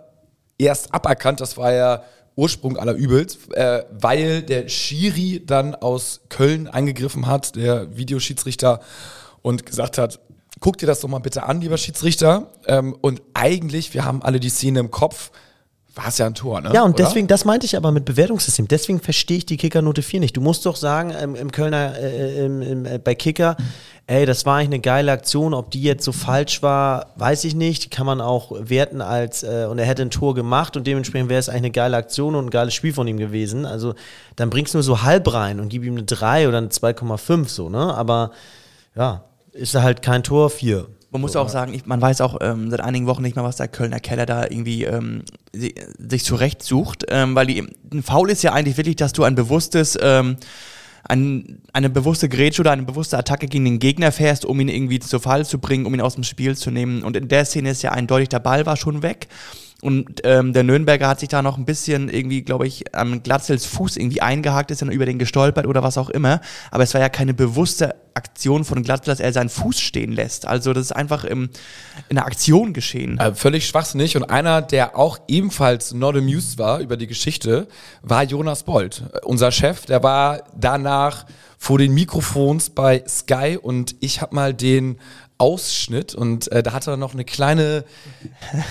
erst aberkannt, das war ja Ursprung aller Übels, äh, weil der Schiri dann aus Köln eingegriffen hat, der Videoschiedsrichter, und gesagt hat, guck dir das doch mal bitte an, lieber Schiedsrichter. Ähm, und eigentlich, wir haben alle die Szene im Kopf, war es ja ein Tor, ne? Ja, und Oder? deswegen, das meinte ich aber mit Bewertungssystem. Deswegen verstehe ich die Kickernote 4 nicht. Du musst doch sagen, ähm, im Kölner, äh, im, im, äh, bei Kicker, ey, das war eigentlich eine geile Aktion. Ob die jetzt so falsch war, weiß ich nicht. Kann man auch werten als, äh, und er hätte ein Tor gemacht und dementsprechend wäre es eigentlich eine geile Aktion und ein geiles Spiel von ihm gewesen. Also, dann bringst du nur so halb rein und gib ihm eine 3 oder eine 2,5 so, ne? Aber, ja, ist er halt kein Tor, 4. Man muss auch sagen, ich, man weiß auch ähm, seit einigen Wochen nicht mehr, was der Kölner Keller da irgendwie ähm, si- sich zurecht sucht, ähm, weil die, ein Foul ist ja eigentlich wirklich, dass du ein bewusstes, ähm, ein, eine bewusste Grätsche oder eine bewusste Attacke gegen den Gegner fährst, um ihn irgendwie zu Fall zu bringen, um ihn aus dem Spiel zu nehmen. Und in der Szene ist ja eindeutig, der Ball war schon weg. Und ähm, der Nürnberger hat sich da noch ein bisschen irgendwie, glaube ich, am Glatzels Fuß irgendwie eingehakt, ist dann über den gestolpert oder was auch immer. Aber es war ja keine bewusste Aktion von Glatzel, dass er seinen Fuß stehen lässt. Also das ist einfach im, in einer Aktion geschehen. Äh, völlig schwachsinnig. Und einer, der auch ebenfalls not amused war über die Geschichte, war Jonas Bold. Äh, Unser Chef, der war danach vor den Mikrofons bei Sky und ich habe mal den Ausschnitt und äh, da hat er noch eine kleine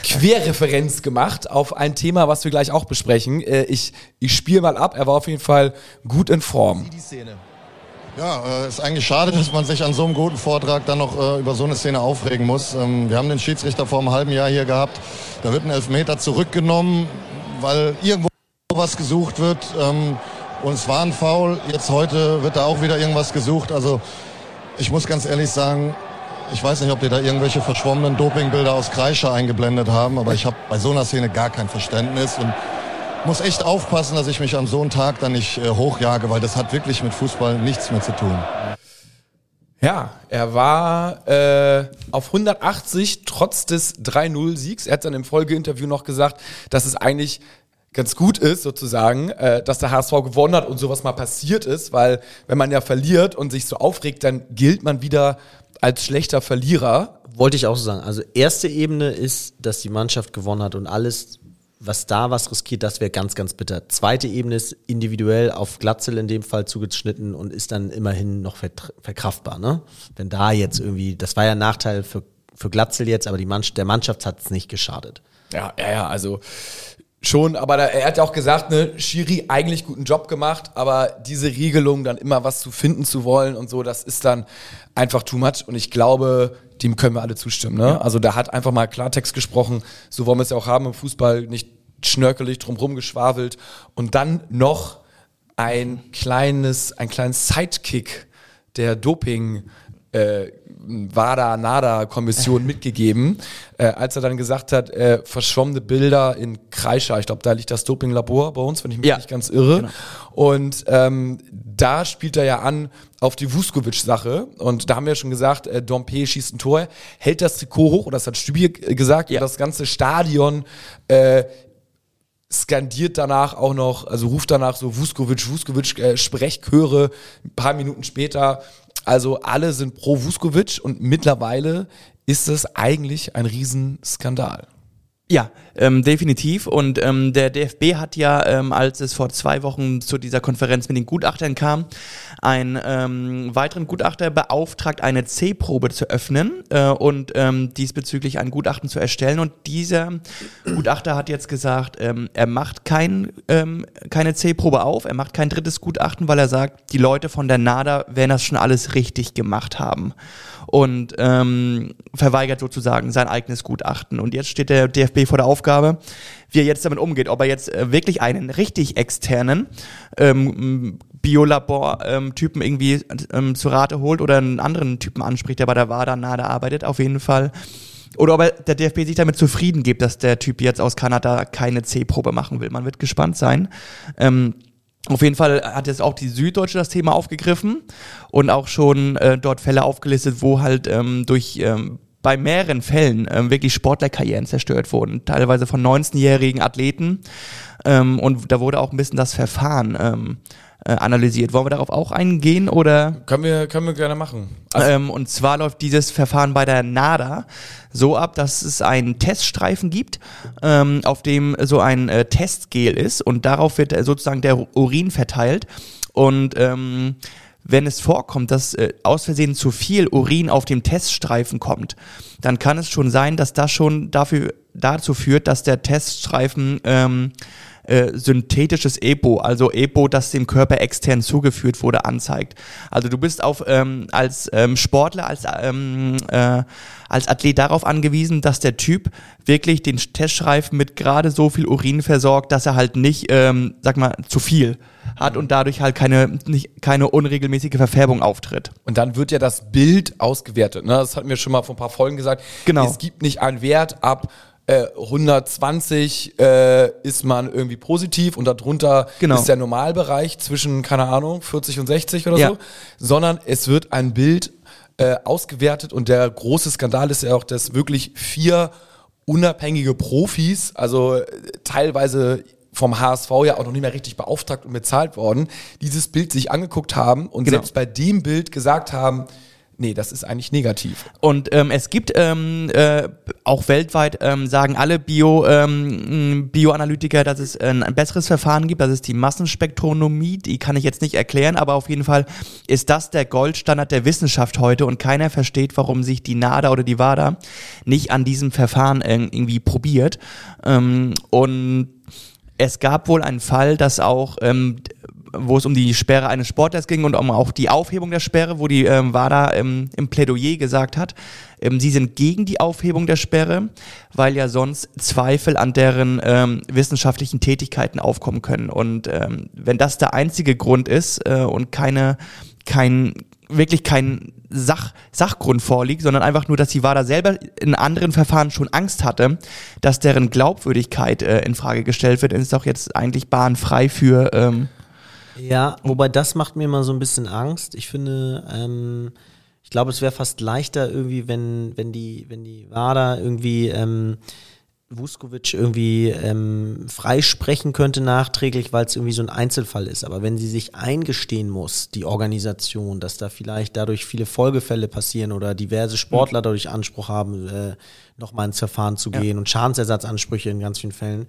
Querreferenz gemacht auf ein Thema, was wir gleich auch besprechen. Äh, ich ich spiele mal ab, er war auf jeden Fall gut in Form. die Szene. Ja, äh, ist eigentlich schade, dass man sich an so einem guten Vortrag dann noch äh, über so eine Szene aufregen muss. Ähm, wir haben den Schiedsrichter vor einem halben Jahr hier gehabt. Da wird ein Elfmeter zurückgenommen, weil irgendwo was gesucht wird. Ähm, und es war ein Foul. Jetzt heute wird da auch wieder irgendwas gesucht. Also ich muss ganz ehrlich sagen, ich weiß nicht, ob die da irgendwelche verschwommenen Dopingbilder aus Kreischer eingeblendet haben, aber ich habe bei so einer Szene gar kein Verständnis und muss echt aufpassen, dass ich mich an so einem Tag dann nicht äh, hochjage, weil das hat wirklich mit Fußball nichts mehr zu tun. Ja, er war äh, auf 180 trotz des 3-0-Siegs. Er hat dann im Folgeinterview noch gesagt, dass es eigentlich ganz gut ist, sozusagen, äh, dass der HSV gewonnen hat und sowas mal passiert ist, weil wenn man ja verliert und sich so aufregt, dann gilt man wieder als schlechter Verlierer. Wollte ich auch so sagen. Also erste Ebene ist, dass die Mannschaft gewonnen hat und alles, was da was riskiert, das wäre ganz, ganz bitter. Zweite Ebene ist individuell auf Glatzel in dem Fall zugeschnitten und ist dann immerhin noch verkraftbar. Ne? Wenn da jetzt irgendwie, das war ja ein Nachteil für, für Glatzel jetzt, aber die Mannschaft, der Mannschaft hat es nicht geschadet. Ja, ja, ja, also Schon, aber da, er hat ja auch gesagt, ne, Schiri eigentlich guten Job gemacht, aber diese Regelung dann immer was zu finden zu wollen und so, das ist dann einfach too much und ich glaube, dem können wir alle zustimmen. Ne? Ja. Also da hat einfach mal Klartext gesprochen, so wollen wir es ja auch haben im Fußball, nicht schnörkelig drumherum geschwafelt und dann noch ein kleines, ein kleines Sidekick der Doping äh, WADA, NADA-Kommission [LAUGHS] mitgegeben, äh, als er dann gesagt hat, äh, verschwommene Bilder in Kreischer. Ich glaube, da liegt das Dopinglabor bei uns, wenn ich mich ja. nicht ganz irre. Genau. Und ähm, da spielt er ja an auf die Vuskovic-Sache. Und da haben wir ja schon gesagt, äh, Dompe schießt ein Tor, hält das Trikot hoch, oder das hat Stübi gesagt, ja. und das ganze Stadion äh, skandiert danach auch noch, also ruft danach so Vuskovic, Vuskovic, äh, Sprechchöre. Ein paar Minuten später also alle sind pro Vuskovic und mittlerweile ist es eigentlich ein Riesenskandal. Ja, ähm, definitiv. Und ähm, der DFB hat ja, ähm, als es vor zwei Wochen zu dieser Konferenz mit den Gutachtern kam, einen ähm, weiteren Gutachter beauftragt, eine C-Probe zu öffnen äh, und ähm, diesbezüglich ein Gutachten zu erstellen. Und dieser Gutachter hat jetzt gesagt, ähm, er macht kein, ähm, keine C-Probe auf, er macht kein drittes Gutachten, weil er sagt, die Leute von der NADA werden das schon alles richtig gemacht haben und ähm, verweigert sozusagen sein eigenes Gutachten. Und jetzt steht der DFB vor der Aufgabe, wie er jetzt damit umgeht, ob er jetzt äh, wirklich einen richtig externen ähm, Biolabor-Typen ähm, irgendwie ähm, zu Rate holt oder einen anderen Typen anspricht, der bei der WADA nahe arbeitet, auf jeden Fall. Oder ob er, der DFB sich damit zufrieden gibt, dass der Typ jetzt aus Kanada keine C-Probe machen will. Man wird gespannt sein. Ähm, auf jeden Fall hat jetzt auch die Süddeutsche das Thema aufgegriffen und auch schon äh, dort Fälle aufgelistet, wo halt ähm, durch ähm, bei mehreren Fällen ähm, wirklich Sportlerkarrieren zerstört wurden, teilweise von 19-jährigen Athleten. Ähm, und da wurde auch ein bisschen das Verfahren ähm, äh, analysiert. Wollen wir darauf auch eingehen oder? Können wir, können wir gerne machen. Also ähm, und zwar läuft dieses Verfahren bei der NADA so ab, dass es einen Teststreifen gibt, ähm, auf dem so ein äh, Testgel ist und darauf wird äh, sozusagen der Urin verteilt und ähm, wenn es vorkommt, dass äh, aus Versehen zu viel Urin auf dem Teststreifen kommt, dann kann es schon sein, dass das schon dafür dazu führt, dass der Teststreifen ähm, äh, synthetisches EPO, also EPO, das dem Körper extern zugeführt wurde, anzeigt. Also du bist auf ähm, als ähm, Sportler, als ähm, äh, als Athlet darauf angewiesen, dass der Typ wirklich den Teststreifen mit gerade so viel Urin versorgt, dass er halt nicht, ähm, sag mal, zu viel hat und dadurch halt keine, nicht, keine unregelmäßige Verfärbung auftritt. Und dann wird ja das Bild ausgewertet. Ne? Das hatten wir schon mal vor ein paar Folgen gesagt. Genau. Es gibt nicht einen Wert ab 120 äh, ist man irgendwie positiv und darunter genau. ist der Normalbereich zwischen, keine Ahnung, 40 und 60 oder ja. so, sondern es wird ein Bild äh, ausgewertet und der große Skandal ist ja auch, dass wirklich vier unabhängige Profis, also äh, teilweise vom HSV ja auch noch nicht mehr richtig beauftragt und bezahlt worden, dieses Bild sich angeguckt haben und genau. selbst bei dem Bild gesagt haben, Nee, das ist eigentlich negativ. Und ähm, es gibt ähm, äh, auch weltweit, ähm, sagen alle Bio, ähm, Bioanalytiker, dass es ein, ein besseres Verfahren gibt, das ist die Massenspektronomie, die kann ich jetzt nicht erklären, aber auf jeden Fall ist das der Goldstandard der Wissenschaft heute und keiner versteht, warum sich die NADA oder die WADA nicht an diesem Verfahren irgendwie probiert. Ähm, und es gab wohl einen Fall, dass auch ähm, wo es um die Sperre eines Sportlers ging und um auch die Aufhebung der Sperre, wo die ähm, WADA ähm, im Plädoyer gesagt hat, ähm, sie sind gegen die Aufhebung der Sperre, weil ja sonst Zweifel an deren ähm, wissenschaftlichen Tätigkeiten aufkommen können. Und ähm, wenn das der einzige Grund ist äh, und keine, kein, wirklich kein Sach, Sachgrund vorliegt, sondern einfach nur, dass die WADA selber in anderen Verfahren schon Angst hatte, dass deren Glaubwürdigkeit äh, in Frage gestellt wird, ist doch jetzt eigentlich bahnfrei für. Ähm ja, wobei das macht mir mal so ein bisschen Angst. Ich finde, ähm, ich glaube, es wäre fast leichter irgendwie, wenn, wenn die, wenn die WADA irgendwie ähm, Vuskovic irgendwie ähm, freisprechen könnte nachträglich, weil es irgendwie so ein Einzelfall ist. Aber wenn sie sich eingestehen muss, die Organisation, dass da vielleicht dadurch viele Folgefälle passieren oder diverse Sportler dadurch Anspruch haben, äh, nochmal ins Verfahren zu gehen und Schadensersatzansprüche in ganz vielen Fällen,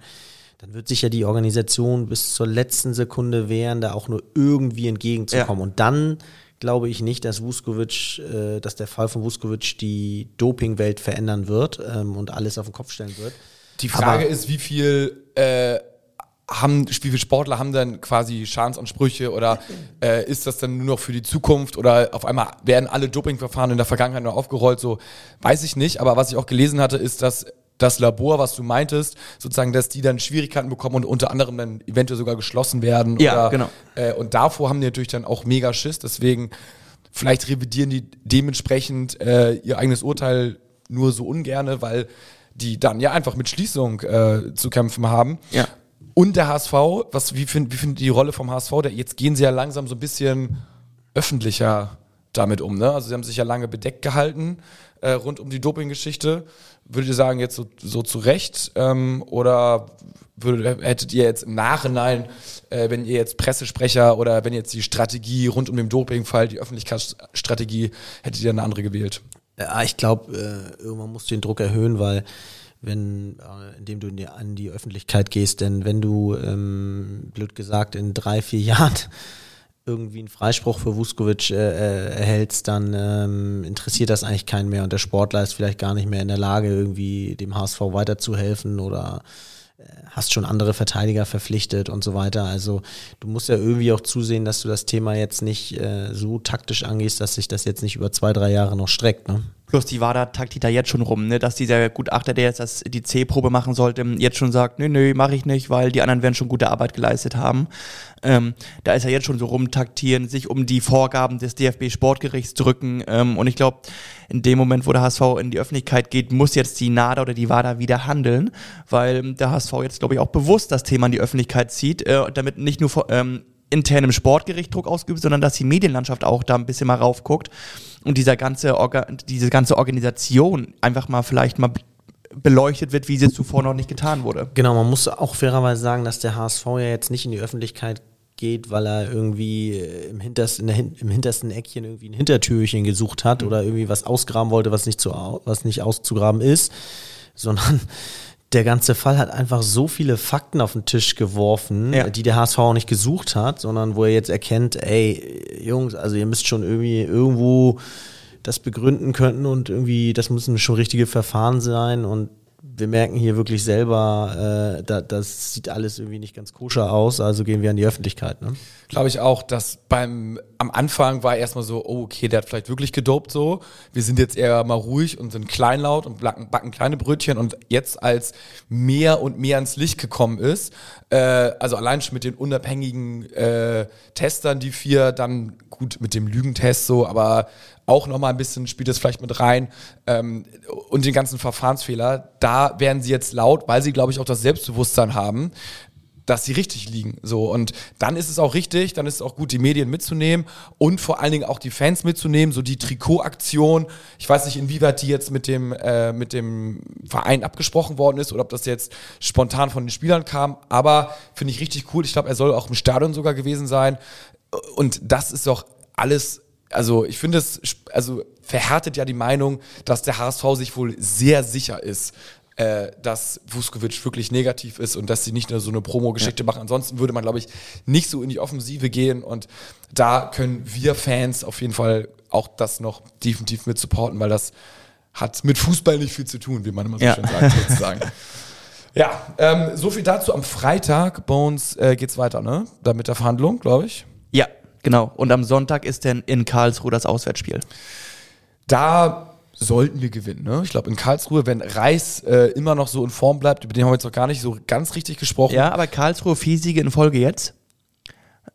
dann wird sich ja die Organisation bis zur letzten Sekunde wehren, da auch nur irgendwie entgegenzukommen. Und dann glaube ich nicht, dass Vuskovic, äh, dass der Fall von Vuskovic die Dopingwelt verändern wird ähm, und alles auf den Kopf stellen wird. Die Frage Aber- ist, wie viel äh, haben, wie viele Sportler haben dann quasi Schadensansprüche oder äh, ist das dann nur noch für die Zukunft oder auf einmal werden alle Dopingverfahren in der Vergangenheit nur aufgerollt? So weiß ich nicht. Aber was ich auch gelesen hatte, ist, dass das Labor, was du meintest, sozusagen, dass die dann Schwierigkeiten bekommen und unter anderem dann eventuell sogar geschlossen werden. Ja, oder, genau. Äh, und davor haben die natürlich dann auch mega Schiss. Deswegen vielleicht revidieren die dementsprechend äh, ihr eigenes Urteil nur so ungerne, weil die dann ja einfach mit Schließung äh, zu kämpfen haben. Ja. Und der HSV, was, wie findet wie findet die Rolle vom HSV? Der, jetzt gehen sie ja langsam so ein bisschen öffentlicher damit um. Ne? Also sie haben sich ja lange bedeckt gehalten äh, rund um die Doping-Geschichte. Würdet ihr sagen, jetzt so, so zu Recht? Ähm, oder würdet, hättet ihr jetzt im Nachhinein, äh, wenn ihr jetzt Pressesprecher oder wenn jetzt die Strategie rund um den Dopingfall, die Öffentlichkeitsstrategie, hättet ihr eine andere gewählt? Ja, ich glaube, äh, irgendwann musst du den Druck erhöhen, weil wenn, äh, indem du an die Öffentlichkeit gehst, denn wenn du, ähm, blöd gesagt, in drei, vier Jahren irgendwie einen Freispruch für Vuskovic äh, äh, erhältst, dann ähm, interessiert das eigentlich keinen mehr und der Sportler ist vielleicht gar nicht mehr in der Lage, irgendwie dem HSV weiterzuhelfen oder äh, hast schon andere Verteidiger verpflichtet und so weiter. Also du musst ja irgendwie auch zusehen, dass du das Thema jetzt nicht äh, so taktisch angehst, dass sich das jetzt nicht über zwei, drei Jahre noch streckt. Ne? Plus die WADA taktiert da jetzt schon rum, ne? dass dieser Gutachter, der jetzt das, die C-Probe machen sollte, jetzt schon sagt, nö, nö, mache ich nicht, weil die anderen werden schon gute Arbeit geleistet haben. Ähm, da ist er jetzt schon so rumtaktieren, sich um die Vorgaben des DFB-Sportgerichts drücken. Ähm, und ich glaube, in dem Moment, wo der HSV in die Öffentlichkeit geht, muss jetzt die NADA oder die WADA wieder handeln, weil der HSV jetzt, glaube ich, auch bewusst das Thema in die Öffentlichkeit zieht, äh, damit nicht nur ähm, intern im Sportgericht Druck ausgeübt, sondern dass die Medienlandschaft auch da ein bisschen mal raufguckt und dieser ganze Orga diese ganze Organisation einfach mal vielleicht mal beleuchtet wird, wie sie zuvor noch nicht getan wurde. Genau, man muss auch fairerweise sagen, dass der HSV ja jetzt nicht in die Öffentlichkeit geht, weil er irgendwie äh, im hintersten, Hin- im hintersten Eckchen irgendwie ein Hintertürchen gesucht hat oder irgendwie was ausgraben wollte, was nicht, zu, was nicht auszugraben ist, sondern der ganze Fall hat einfach so viele Fakten auf den Tisch geworfen, Ja. die der HSV auch nicht gesucht hat, sondern wo er jetzt erkennt, ey, Jungs, also ihr müsst schon irgendwie irgendwo das begründen könnten und irgendwie, das müssen schon richtige Verfahren sein und wir merken hier wirklich selber, äh, da, das sieht alles irgendwie nicht ganz koscher aus, also gehen wir an die Öffentlichkeit. Ne? glaube ich auch, dass beim am Anfang war erstmal so, oh, okay, der hat vielleicht wirklich gedopt so. Wir sind jetzt eher mal ruhig und sind kleinlaut und backen, backen kleine Brötchen und jetzt als mehr und mehr ans Licht gekommen ist, äh, also allein schon mit den unabhängigen äh, Testern, die vier, dann gut mit dem Lügentest so, aber auch nochmal ein bisschen spielt das vielleicht mit rein ähm, und den ganzen Verfahrensfehler, da werden sie jetzt laut, weil sie, glaube ich, auch das Selbstbewusstsein haben, dass sie richtig liegen. So und dann ist es auch richtig, dann ist es auch gut, die Medien mitzunehmen und vor allen Dingen auch die Fans mitzunehmen. So die Trikotaktion. Ich weiß nicht, inwieweit die jetzt mit dem äh, mit dem Verein abgesprochen worden ist oder ob das jetzt spontan von den Spielern kam. Aber finde ich richtig cool. Ich glaube, er soll auch im Stadion sogar gewesen sein. Und das ist doch alles. Also ich finde es, also verhärtet ja die Meinung, dass der HSV sich wohl sehr sicher ist, äh, dass Vuskovic wirklich negativ ist und dass sie nicht nur so eine Promo-Geschichte machen. Ansonsten würde man, glaube ich, nicht so in die Offensive gehen und da können wir Fans auf jeden Fall auch das noch definitiv mit supporten, weil das hat mit Fußball nicht viel zu tun, wie man immer so Ja. schön sagt, sozusagen. Ja, ähm, so viel dazu. Am Freitag, Bones, äh, geht's weiter, ne? Da mit der Verhandlung, glaube ich. Genau. Und am Sonntag ist dann in Karlsruhe das Auswärtsspiel. Da sollten wir gewinnen, ne? Ich glaube, in Karlsruhe, wenn Reis äh, immer noch so in Form bleibt, über den haben wir jetzt noch gar nicht so ganz richtig gesprochen. Ja, aber Karlsruhe vier Siege in Folge jetzt.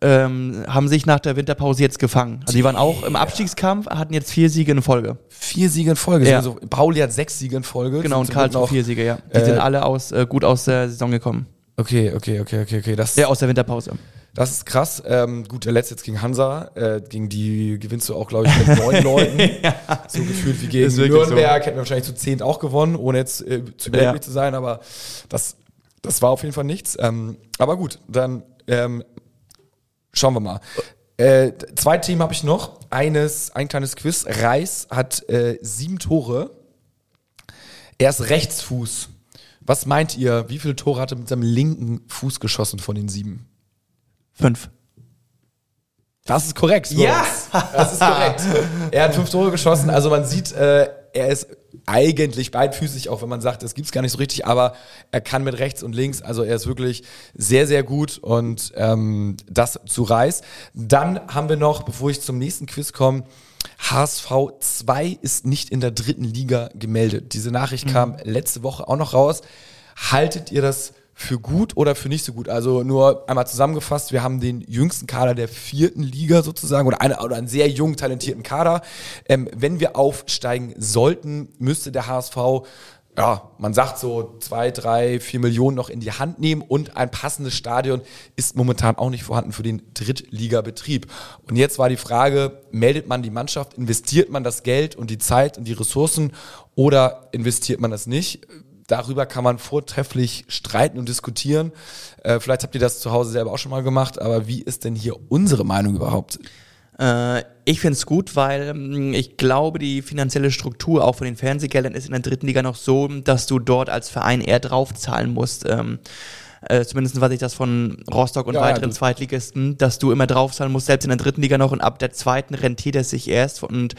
Ähm, haben sich nach der Winterpause jetzt gefangen. Also die waren auch im Abstiegskampf, hatten jetzt vier Siege in Folge. Vier Siege in Folge. Ja. Also, Pauli hat sechs Siege in Folge. Genau, und Karlsruhe vier Siege, ja. Die äh, sind alle aus, äh, gut aus der Saison gekommen. Okay, okay, okay, okay, okay. Das, Ja, aus der Winterpause. Das ist krass. Ähm, gut, der letzte jetzt gegen Hansa, äh, gegen die gewinnst du auch, glaube ich, mit neun [LAUGHS] Leuten. So gefühlt wie gegen Nürnberg, hätten wir wahrscheinlich zu zehnt auch gewonnen, ohne jetzt äh, zu überheblich Ja. zu sein, aber das, das war auf jeden Fall nichts. Ähm, aber gut, dann ähm, schauen wir mal. Äh, zwei Themen habe ich noch. Eines, ein kleines Quiz. Reis hat äh, sieben Tore. Er ist Rechtsfuß. Was meint ihr, wie viele Tore hat er mit seinem linken Fuß geschossen von den sieben? Fünf. Das ist korrekt. Ja! Das ist korrekt. Er hat fünf Tore geschossen. Also man sieht, äh, er ist eigentlich beidfüßig, auch wenn man sagt, das gibt's gar nicht so richtig, aber er kann mit rechts und links. Also er ist wirklich sehr, sehr gut und ähm, das zu Reis. Dann haben wir noch, bevor ich zum nächsten Quiz komme, HSV 2 ist nicht in der dritten Liga gemeldet. Diese Nachricht kam letzte Woche auch noch raus. Haltet ihr das für gut oder für nicht so gut? Also nur einmal zusammengefasst, wir haben den jüngsten Kader der vierten Liga sozusagen oder, eine, oder einen sehr jungen, talentierten Kader. Ähm, wenn wir aufsteigen sollten, müsste der HSV ja, man sagt so zwei, drei, vier Millionen noch in die Hand nehmen und ein passendes Stadion ist momentan auch nicht vorhanden für den Drittligabetrieb. Und jetzt war die Frage, meldet man die Mannschaft, investiert man das Geld und die Zeit und die Ressourcen oder investiert man das nicht? Darüber kann man vortrefflich streiten und diskutieren. Äh, vielleicht habt ihr das zu Hause selber auch schon mal gemacht, aber wie ist denn hier unsere Meinung überhaupt? Äh, ich finde es gut, weil ähm, ich glaube, die finanzielle Struktur auch von den Fernsehgeldern ist in der dritten Liga noch so, dass du dort als Verein eher draufzahlen musst. Ähm, äh, zumindest weiß ich das von Rostock und Ja, ja, weiteren du- Zweitligisten, dass du immer draufzahlen musst, selbst in der dritten Liga noch und ab der zweiten rentiert es sich erst. Und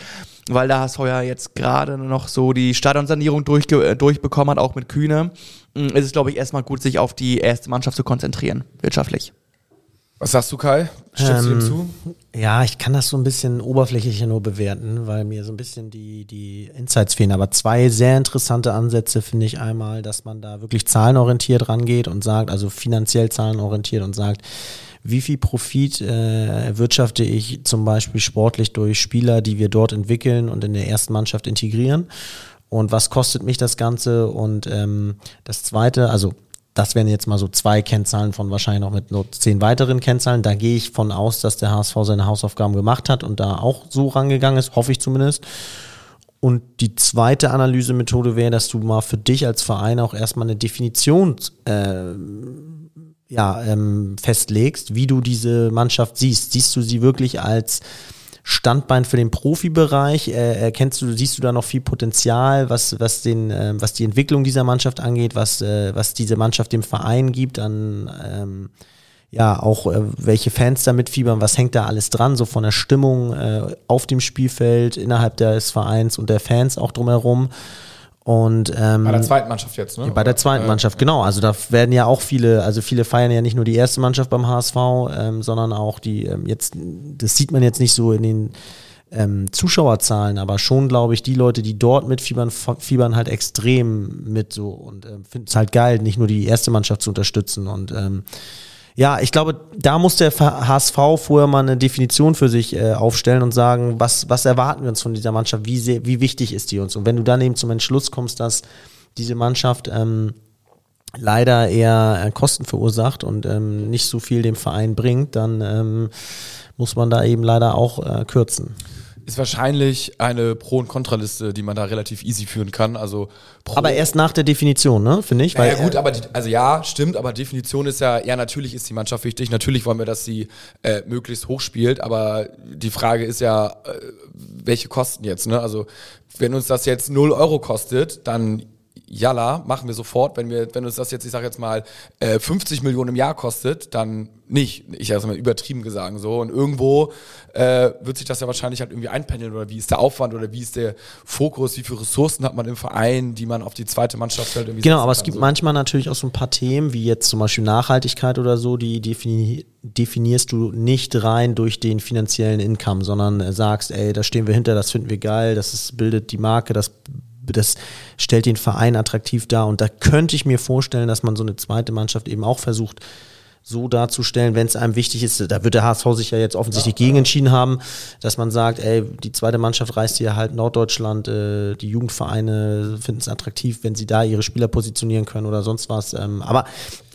weil der HSV ja jetzt gerade noch so die Stadionsanierung durchge äh, durchbekommen hat, auch mit Kühne, mh, ist es, glaube ich, erstmal gut, sich auf die erste Mannschaft zu konzentrieren, wirtschaftlich. Was sagst du, Kai? Stimmst du dem Ähm, zu? Ja, ich kann das so ein bisschen oberflächlich nur bewerten, weil mir so ein bisschen die, die Insights fehlen. Aber zwei sehr interessante Ansätze finde ich einmal, dass man da wirklich zahlenorientiert rangeht und sagt, also finanziell zahlenorientiert und sagt, wie viel Profit äh, erwirtschafte ich zum Beispiel sportlich durch Spieler, die wir dort entwickeln und in der ersten Mannschaft integrieren? Und was kostet mich das Ganze? Und ähm, das zweite, also das wären jetzt mal so zwei Kennzahlen von wahrscheinlich noch mit nur zehn weiteren Kennzahlen. Da gehe ich von aus, dass der HSV seine Hausaufgaben gemacht hat und da auch so rangegangen ist, hoffe ich zumindest. Und die zweite Analysemethode wäre, dass du mal für dich als Verein auch erstmal eine Definition äh, ja, ähm, festlegst, wie du diese Mannschaft siehst. Siehst du sie wirklich als Standbein für den Profibereich? Äh, erkennst du, siehst du da noch viel Potenzial, was, was, den, äh, was die Entwicklung dieser Mannschaft angeht, was, äh, was diese Mannschaft dem Verein gibt an ähm, ja, auch äh, welche Fans da mitfiebern, was hängt da alles dran, so von der Stimmung äh, auf dem Spielfeld, innerhalb des Vereins und der Fans auch drumherum. Und ähm, Bei der zweiten Mannschaft jetzt, ne? bei der zweiten Mannschaft, genau. Also da werden ja auch viele, also viele feiern ja nicht nur die erste Mannschaft beim HSV, ähm, sondern auch die, ähm, jetzt, das sieht man jetzt nicht so in den ähm, Zuschauerzahlen, aber schon, glaube ich, die Leute, die dort mitfiebern, fiebern halt extrem mit so und ähm, finden es halt geil, nicht nur die erste Mannschaft zu unterstützen. Und ähm, ja, ich glaube, da muss der HSV vorher mal eine Definition für sich äh, aufstellen und sagen, was, was erwarten wir uns von dieser Mannschaft, wie, sehr, wie wichtig ist die uns? Und wenn du dann eben zum Entschluss kommst, dass diese Mannschaft ähm, leider eher äh, Kosten verursacht und ähm, nicht so viel dem Verein bringt, dann ähm, muss man da eben leider auch äh, kürzen. Ist wahrscheinlich eine Pro- und Kontraliste, die man da relativ easy führen kann. Also Pro Aber erst nach der Definition, ne, finde ich. Ja, ja Weil, gut, aber die, also ja, stimmt, aber Definition ist ja, ja, natürlich ist die Mannschaft wichtig, natürlich wollen wir, dass sie äh, möglichst hoch spielt, aber die Frage ist ja, äh, welche Kosten jetzt, ne? Also wenn uns das jetzt 0 Euro kostet, dann Jalla, machen wir sofort. Wenn wir, wenn uns das jetzt, ich sage jetzt mal, äh, 50 Millionen im Jahr kostet, dann nicht. Ich habe es mal übertrieben gesagt so. Und irgendwo äh, wird sich das ja wahrscheinlich halt irgendwie einpendeln oder wie ist der Aufwand oder wie ist der Fokus, wie viele Ressourcen hat man im Verein, die man auf die zweite Mannschaft halt irgendwie Genau, aber es gibt so. manchmal natürlich auch so ein paar Themen, wie jetzt zum Beispiel Nachhaltigkeit oder so, die defini definierst du nicht rein durch den finanziellen Income, sondern äh, sagst, ey, da stehen wir hinter, das finden wir geil, das ist, bildet die Marke, das, das stellt den Verein attraktiv dar. Und da könnte ich mir vorstellen, dass man so eine zweite Mannschaft eben auch versucht, so darzustellen, wenn es einem wichtig ist, da wird der HSV sich ja jetzt offensichtlich gegen entschieden haben, dass man sagt, ey, die zweite Mannschaft reist hier halt Norddeutschland, äh, die Jugendvereine finden es attraktiv, wenn sie da ihre Spieler positionieren können oder sonst was. Ähm, aber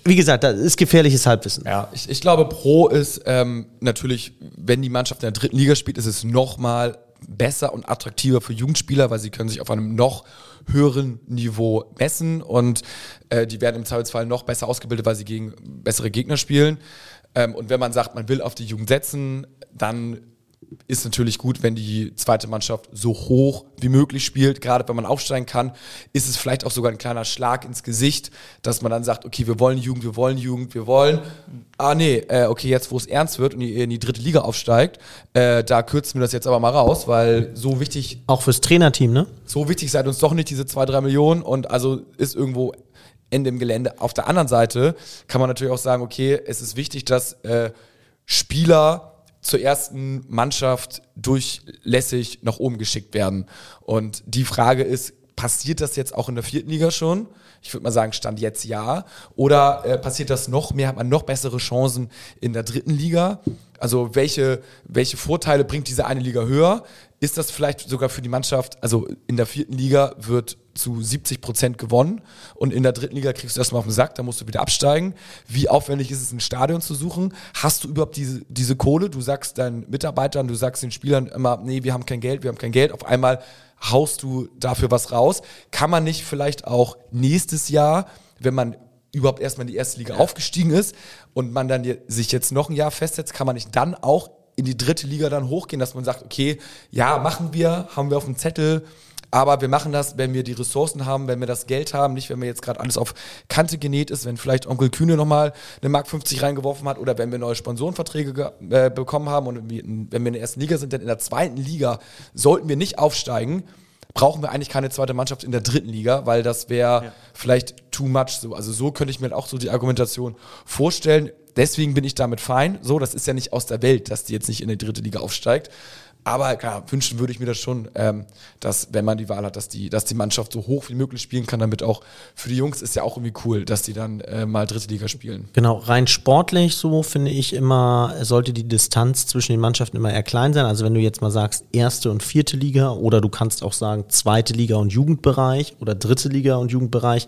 wie gesagt, das ist gefährliches Halbwissen. Ja, ich, ich glaube, Pro ist ähm, natürlich, wenn die Mannschaft in der dritten Liga spielt, ist es nochmal besser und attraktiver für Jugendspieler, weil sie können sich auf einem noch höheren Niveau messen und äh, die werden im Zweifelsfall noch besser ausgebildet, weil sie gegen bessere Gegner spielen. Ähm, und wenn man sagt, man will auf die Jugend setzen, dann ist natürlich gut, wenn die zweite Mannschaft so hoch wie möglich spielt. Gerade wenn man aufsteigen kann, ist es vielleicht auch sogar ein kleiner Schlag ins Gesicht, dass man dann sagt, okay, wir wollen Jugend, wir wollen Jugend, wir wollen. Ah nee, äh, okay, jetzt wo es ernst wird und ihr in die dritte Liga aufsteigt, äh, da kürzen wir das jetzt aber mal raus, weil so wichtig, Auch fürs Trainerteam, ne? so wichtig seid uns doch nicht diese zwei, drei Millionen und also ist irgendwo Ende im Gelände. Auf der anderen Seite kann man natürlich auch sagen, okay, es ist wichtig, dass äh, Spieler zur ersten Mannschaft durchlässig nach oben geschickt werden. Und die Frage ist, passiert das jetzt auch in der vierten Liga schon? Ich würde mal sagen, Stand jetzt ja. Oder äh, passiert das noch mehr? Hat man noch bessere Chancen in der dritten Liga? Also welche, welche Vorteile bringt diese eine Liga höher? Ist das vielleicht sogar für die Mannschaft, also in der vierten Liga wird zu 70 Prozent gewonnen und in der dritten Liga kriegst du erstmal auf den Sack, da musst du wieder absteigen. Wie aufwendig ist es, ein Stadion zu suchen? Hast du überhaupt diese, diese Kohle? Du sagst deinen Mitarbeitern, du sagst den Spielern immer, nee, wir haben kein Geld, wir haben kein Geld. Auf einmal haust du dafür was raus. Kann man nicht vielleicht auch nächstes Jahr, wenn man überhaupt erstmal in die erste Liga aufgestiegen ist und man dann sich jetzt noch ein Jahr festsetzt, kann man nicht dann auch in die dritte Liga dann hochgehen, dass man sagt, okay, ja, machen wir, haben wir auf dem Zettel, aber wir machen das, wenn wir die Ressourcen haben, wenn wir das Geld haben, nicht wenn wir jetzt gerade alles auf Kante genäht ist, wenn vielleicht Onkel Kühne nochmal eine Mark 50 reingeworfen hat oder wenn wir neue Sponsorenverträge ge- äh, bekommen haben und wenn wir in der ersten Liga sind, denn in der zweiten Liga sollten wir nicht aufsteigen, brauchen wir eigentlich keine zweite Mannschaft in der dritten Liga, weil das wäre vielleicht too much so. Also so könnte ich mir auch so die Argumentation vorstellen. Deswegen bin ich damit fein. So, das ist ja nicht aus der Welt, dass die jetzt nicht in die dritte Liga aufsteigt. Aber klar, wünschen würde ich mir das schon, ähm, dass, wenn man die Wahl hat, dass die, dass die Mannschaft so hoch wie möglich spielen kann, damit auch für die Jungs ist ja auch irgendwie cool, dass die dann äh, mal dritte Liga spielen. Genau, rein sportlich so finde ich immer, sollte die Distanz zwischen den Mannschaften immer eher klein sein. Also wenn du jetzt mal sagst, erste und vierte Liga oder du kannst auch sagen, zweite Liga und Jugendbereich oder dritte Liga und Jugendbereich,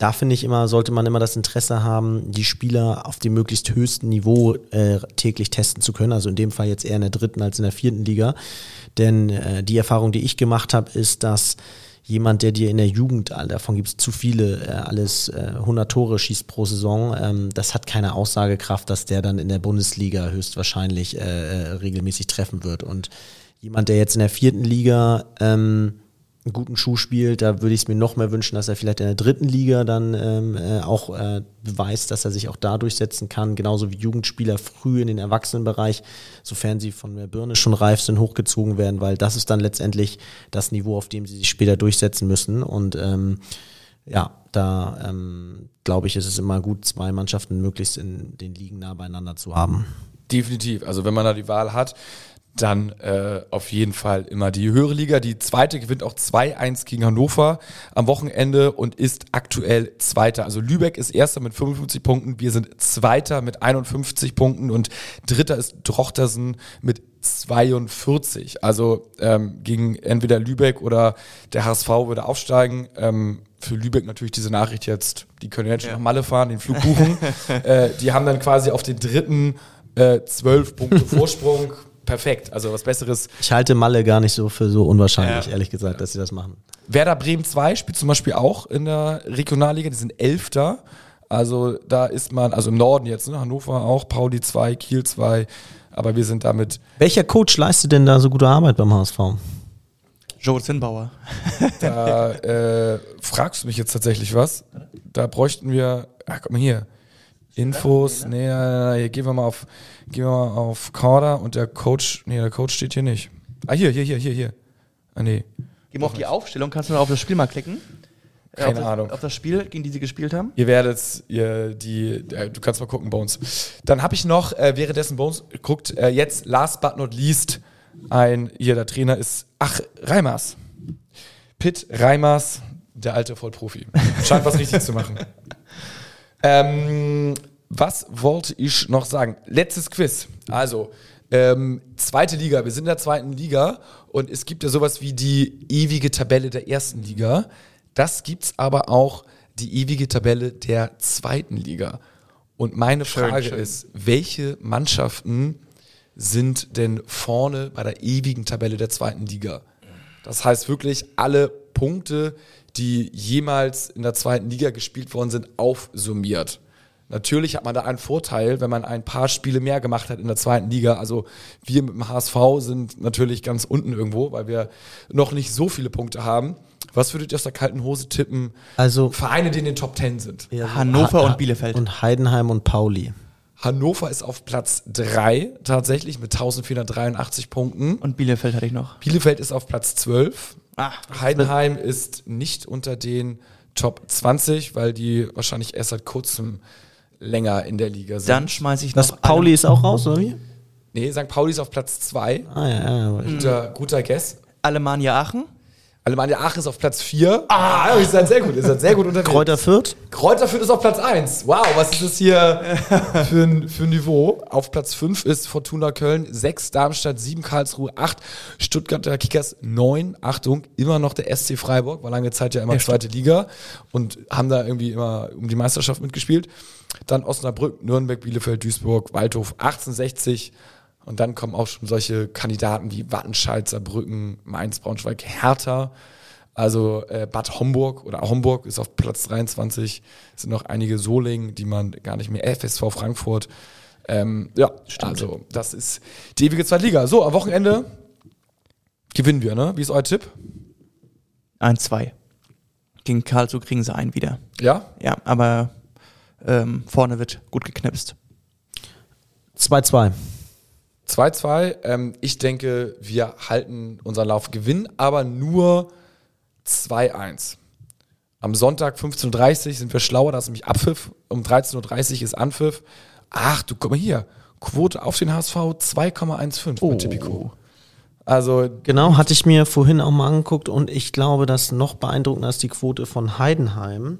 da finde ich immer, sollte man immer das Interesse haben, die Spieler auf dem möglichst höchsten Niveau äh, täglich testen zu können. Also in dem Fall jetzt eher in der dritten als in der vierten Liga. Denn äh, die Erfahrung, die ich gemacht habe, ist, dass jemand, der dir in der Jugend, davon gibt es zu viele, äh, alles äh, 100 Tore schießt pro Saison, ähm, das hat keine Aussagekraft, dass der dann in der Bundesliga höchstwahrscheinlich äh, äh, regelmäßig treffen wird. Und jemand, der jetzt in der vierten Liga ähm, einen guten Schuh spielt, da würde ich es mir noch mehr wünschen, dass er vielleicht in der dritten Liga dann ähm, äh, auch äh, beweist, dass er sich auch da durchsetzen kann, genauso wie Jugendspieler früh in den Erwachsenenbereich, sofern sie von der Birne schon reif sind, hochgezogen werden, weil das ist dann letztendlich das Niveau, auf dem sie sich später durchsetzen müssen und ähm, ja, da ähm, glaube ich, ist es immer gut, zwei Mannschaften möglichst in den Ligen nah beieinander zu haben. Definitiv. Also wenn man da die Wahl hat, dann äh, auf jeden Fall immer die höhere Liga. Die zweite gewinnt auch 2-1 gegen Hannover am Wochenende und ist aktuell Zweiter. Also Lübeck ist Erster mit 55 Punkten, wir sind Zweiter mit 51 Punkten und Dritter ist Drochtersen mit 42. Also ähm, gegen entweder Lübeck oder der HSV würde aufsteigen. Ähm, für Lübeck natürlich diese Nachricht jetzt, die können jetzt schon nach Malle fahren, den Flug buchen. [LAUGHS] äh, die haben dann quasi auf den dritten äh, zwölf Punkte [LAUGHS] Vorsprung. Perfekt. Also was Besseres. Ich halte Malle gar nicht so für so unwahrscheinlich, ehrlich gesagt, dass sie das machen. Werder Bremen 2 spielt zum Beispiel auch in der Regionalliga, die sind Elfter. Also da ist man, also im Norden jetzt, ne? Hannover auch, Pauli 2, Kiel 2, aber wir sind damit Welcher Coach leistet denn da so gute Arbeit beim HSV? Joe Zinnbauer. Da äh, fragst du mich jetzt tatsächlich was. Da bräuchten wir, ach, guck mal hier, Infos, nee, äh, hier gehen wir mal auf, gehen wir mal auf Kader und der Coach, nee, der Coach steht hier nicht. Ah, hier, hier, hier, hier, hier. Ah, nee. Geh mal auf die Aufstellung, kannst du mal auf das Spiel mal klicken? Äh, Keine auf Ahnung. Das, auf das Spiel, gegen die sie gespielt haben? Ihr werdet, ihr, die, äh, du kannst mal gucken, Bones. Dann habe ich noch, äh, währenddessen Bones guckt, äh, jetzt last but not least, ein, hier der Trainer ist, ach, Reimers. Pitt Reimers, der alte Vollprofi. Scheint was richtig zu machen. [LAUGHS] Ähm, was wollte ich noch sagen? Letztes Quiz. Also, ähm, zweite Liga. Wir sind in der zweiten Liga und es gibt ja sowas wie die ewige Tabelle der ersten Liga. Das gibt's aber auch die ewige Tabelle der zweiten Liga. Und meine Frage schön. ist, welche Mannschaften sind denn vorne bei der ewigen Tabelle der zweiten Liga? Das heißt wirklich alle Punkte, die jemals in der zweiten Liga gespielt worden sind, aufsummiert. Natürlich hat man da einen Vorteil, wenn man ein paar Spiele mehr gemacht hat in der zweiten Liga. Also wir mit dem HSV sind natürlich ganz unten irgendwo, weil wir noch nicht so viele Punkte haben. Was würdet ihr aus der kalten Hose tippen? Also Vereine, die in den Top Ten sind. ja, Hannover Ha- und Bielefeld. Und Heidenheim und Pauli. Hannover ist auf Platz 3 tatsächlich mit 1483 Punkten. Und Bielefeld hatte ich noch. Bielefeld ist auf Platz 12. Ah, Heidenheim ist nicht unter den Top 20, weil die wahrscheinlich erst seit kurzem länger in der Liga sind. dann schmeiße ich noch Pauli alle- ist auch raus, oder wie? nee, St. Pauli ist auf Platz 2. Ah, ja, ja. Guter, guter Guess. Alemannia Aachen. Alemannia Aachen ist auf Platz 4. Ah, ihr seid sehr gut, ihr seid sehr gut unterwegs. Kräuter Fürth? Kräuter Fürth ist auf Platz 1. Wow, was ist das hier für ein, für ein Niveau? Auf Platz 5 ist Fortuna Köln, 6 Darmstadt, 7 Karlsruhe, 8 Stuttgarter Kickers, 9, Achtung, immer noch der SC Freiburg, war lange Zeit ja immer zweite Liga und haben da irgendwie immer um die Meisterschaft mitgespielt. Dann Osnabrück, Nürnberg, Bielefeld, Duisburg, Waldhof, 1860 und dann kommen auch schon solche Kandidaten wie Wattenscheid, Saarbrücken, Mainz, Braunschweig, Hertha. Also äh, Bad Homburg oder Homburg ist auf Platz 23. Es sind noch einige Solingen, die man gar nicht mehr. FSV Frankfurt. Ähm, ja, also das ist die ewige Zweitliga. So, am Wochenende gewinnen wir, ne? Wie ist euer Tipp? 1-2. Gegen Karlsruhe kriegen sie einen wieder. Ja? Ja, aber ähm, vorne wird gut geknipst. 2-2. 2-2. Ähm, ich denke, wir halten unseren Lauf, gewinnen aber nur 2-1. Am Sonntag 15.30 Uhr sind wir schlauer, da ist nämlich Abpfiff. Um 13.30 Uhr ist Anpfiff. Ach, du guck mal hier. Quote auf den HSV 2,15 bei Tipico. Also, Genau, hatte ich mir vorhin auch mal angeguckt und ich glaube, dass noch beeindruckender ist die Quote von Heidenheim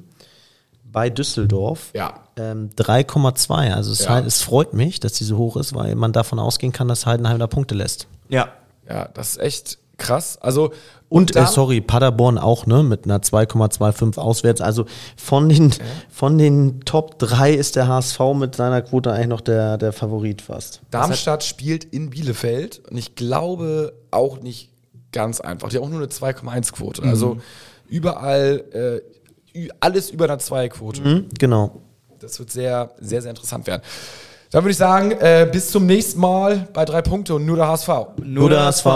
bei Düsseldorf. ja. Ähm, 3,2. Also es, Ja. halt, es freut mich, dass die so hoch ist, weil man davon ausgehen kann, dass Heidenheim da Punkte lässt. Ja. Ja, das ist echt krass. Also, Und, da- äh, sorry, Paderborn auch, ne, mit einer 2,25 auswärts. Also von den, von den Top 3 ist der HSV mit seiner Quote eigentlich noch der, der Favorit fast. Darmstadt spielt in Bielefeld und ich glaube auch nicht ganz einfach. Die haben auch nur eine 2,1-Quote. Also überall äh, alles über einer 2-Quote. Hm? Genau. Das wird sehr, sehr, sehr interessant werden. Dann würde ich sagen, äh, bis zum nächsten Mal bei drei Punkte und nur der HSV. Nur der HSV.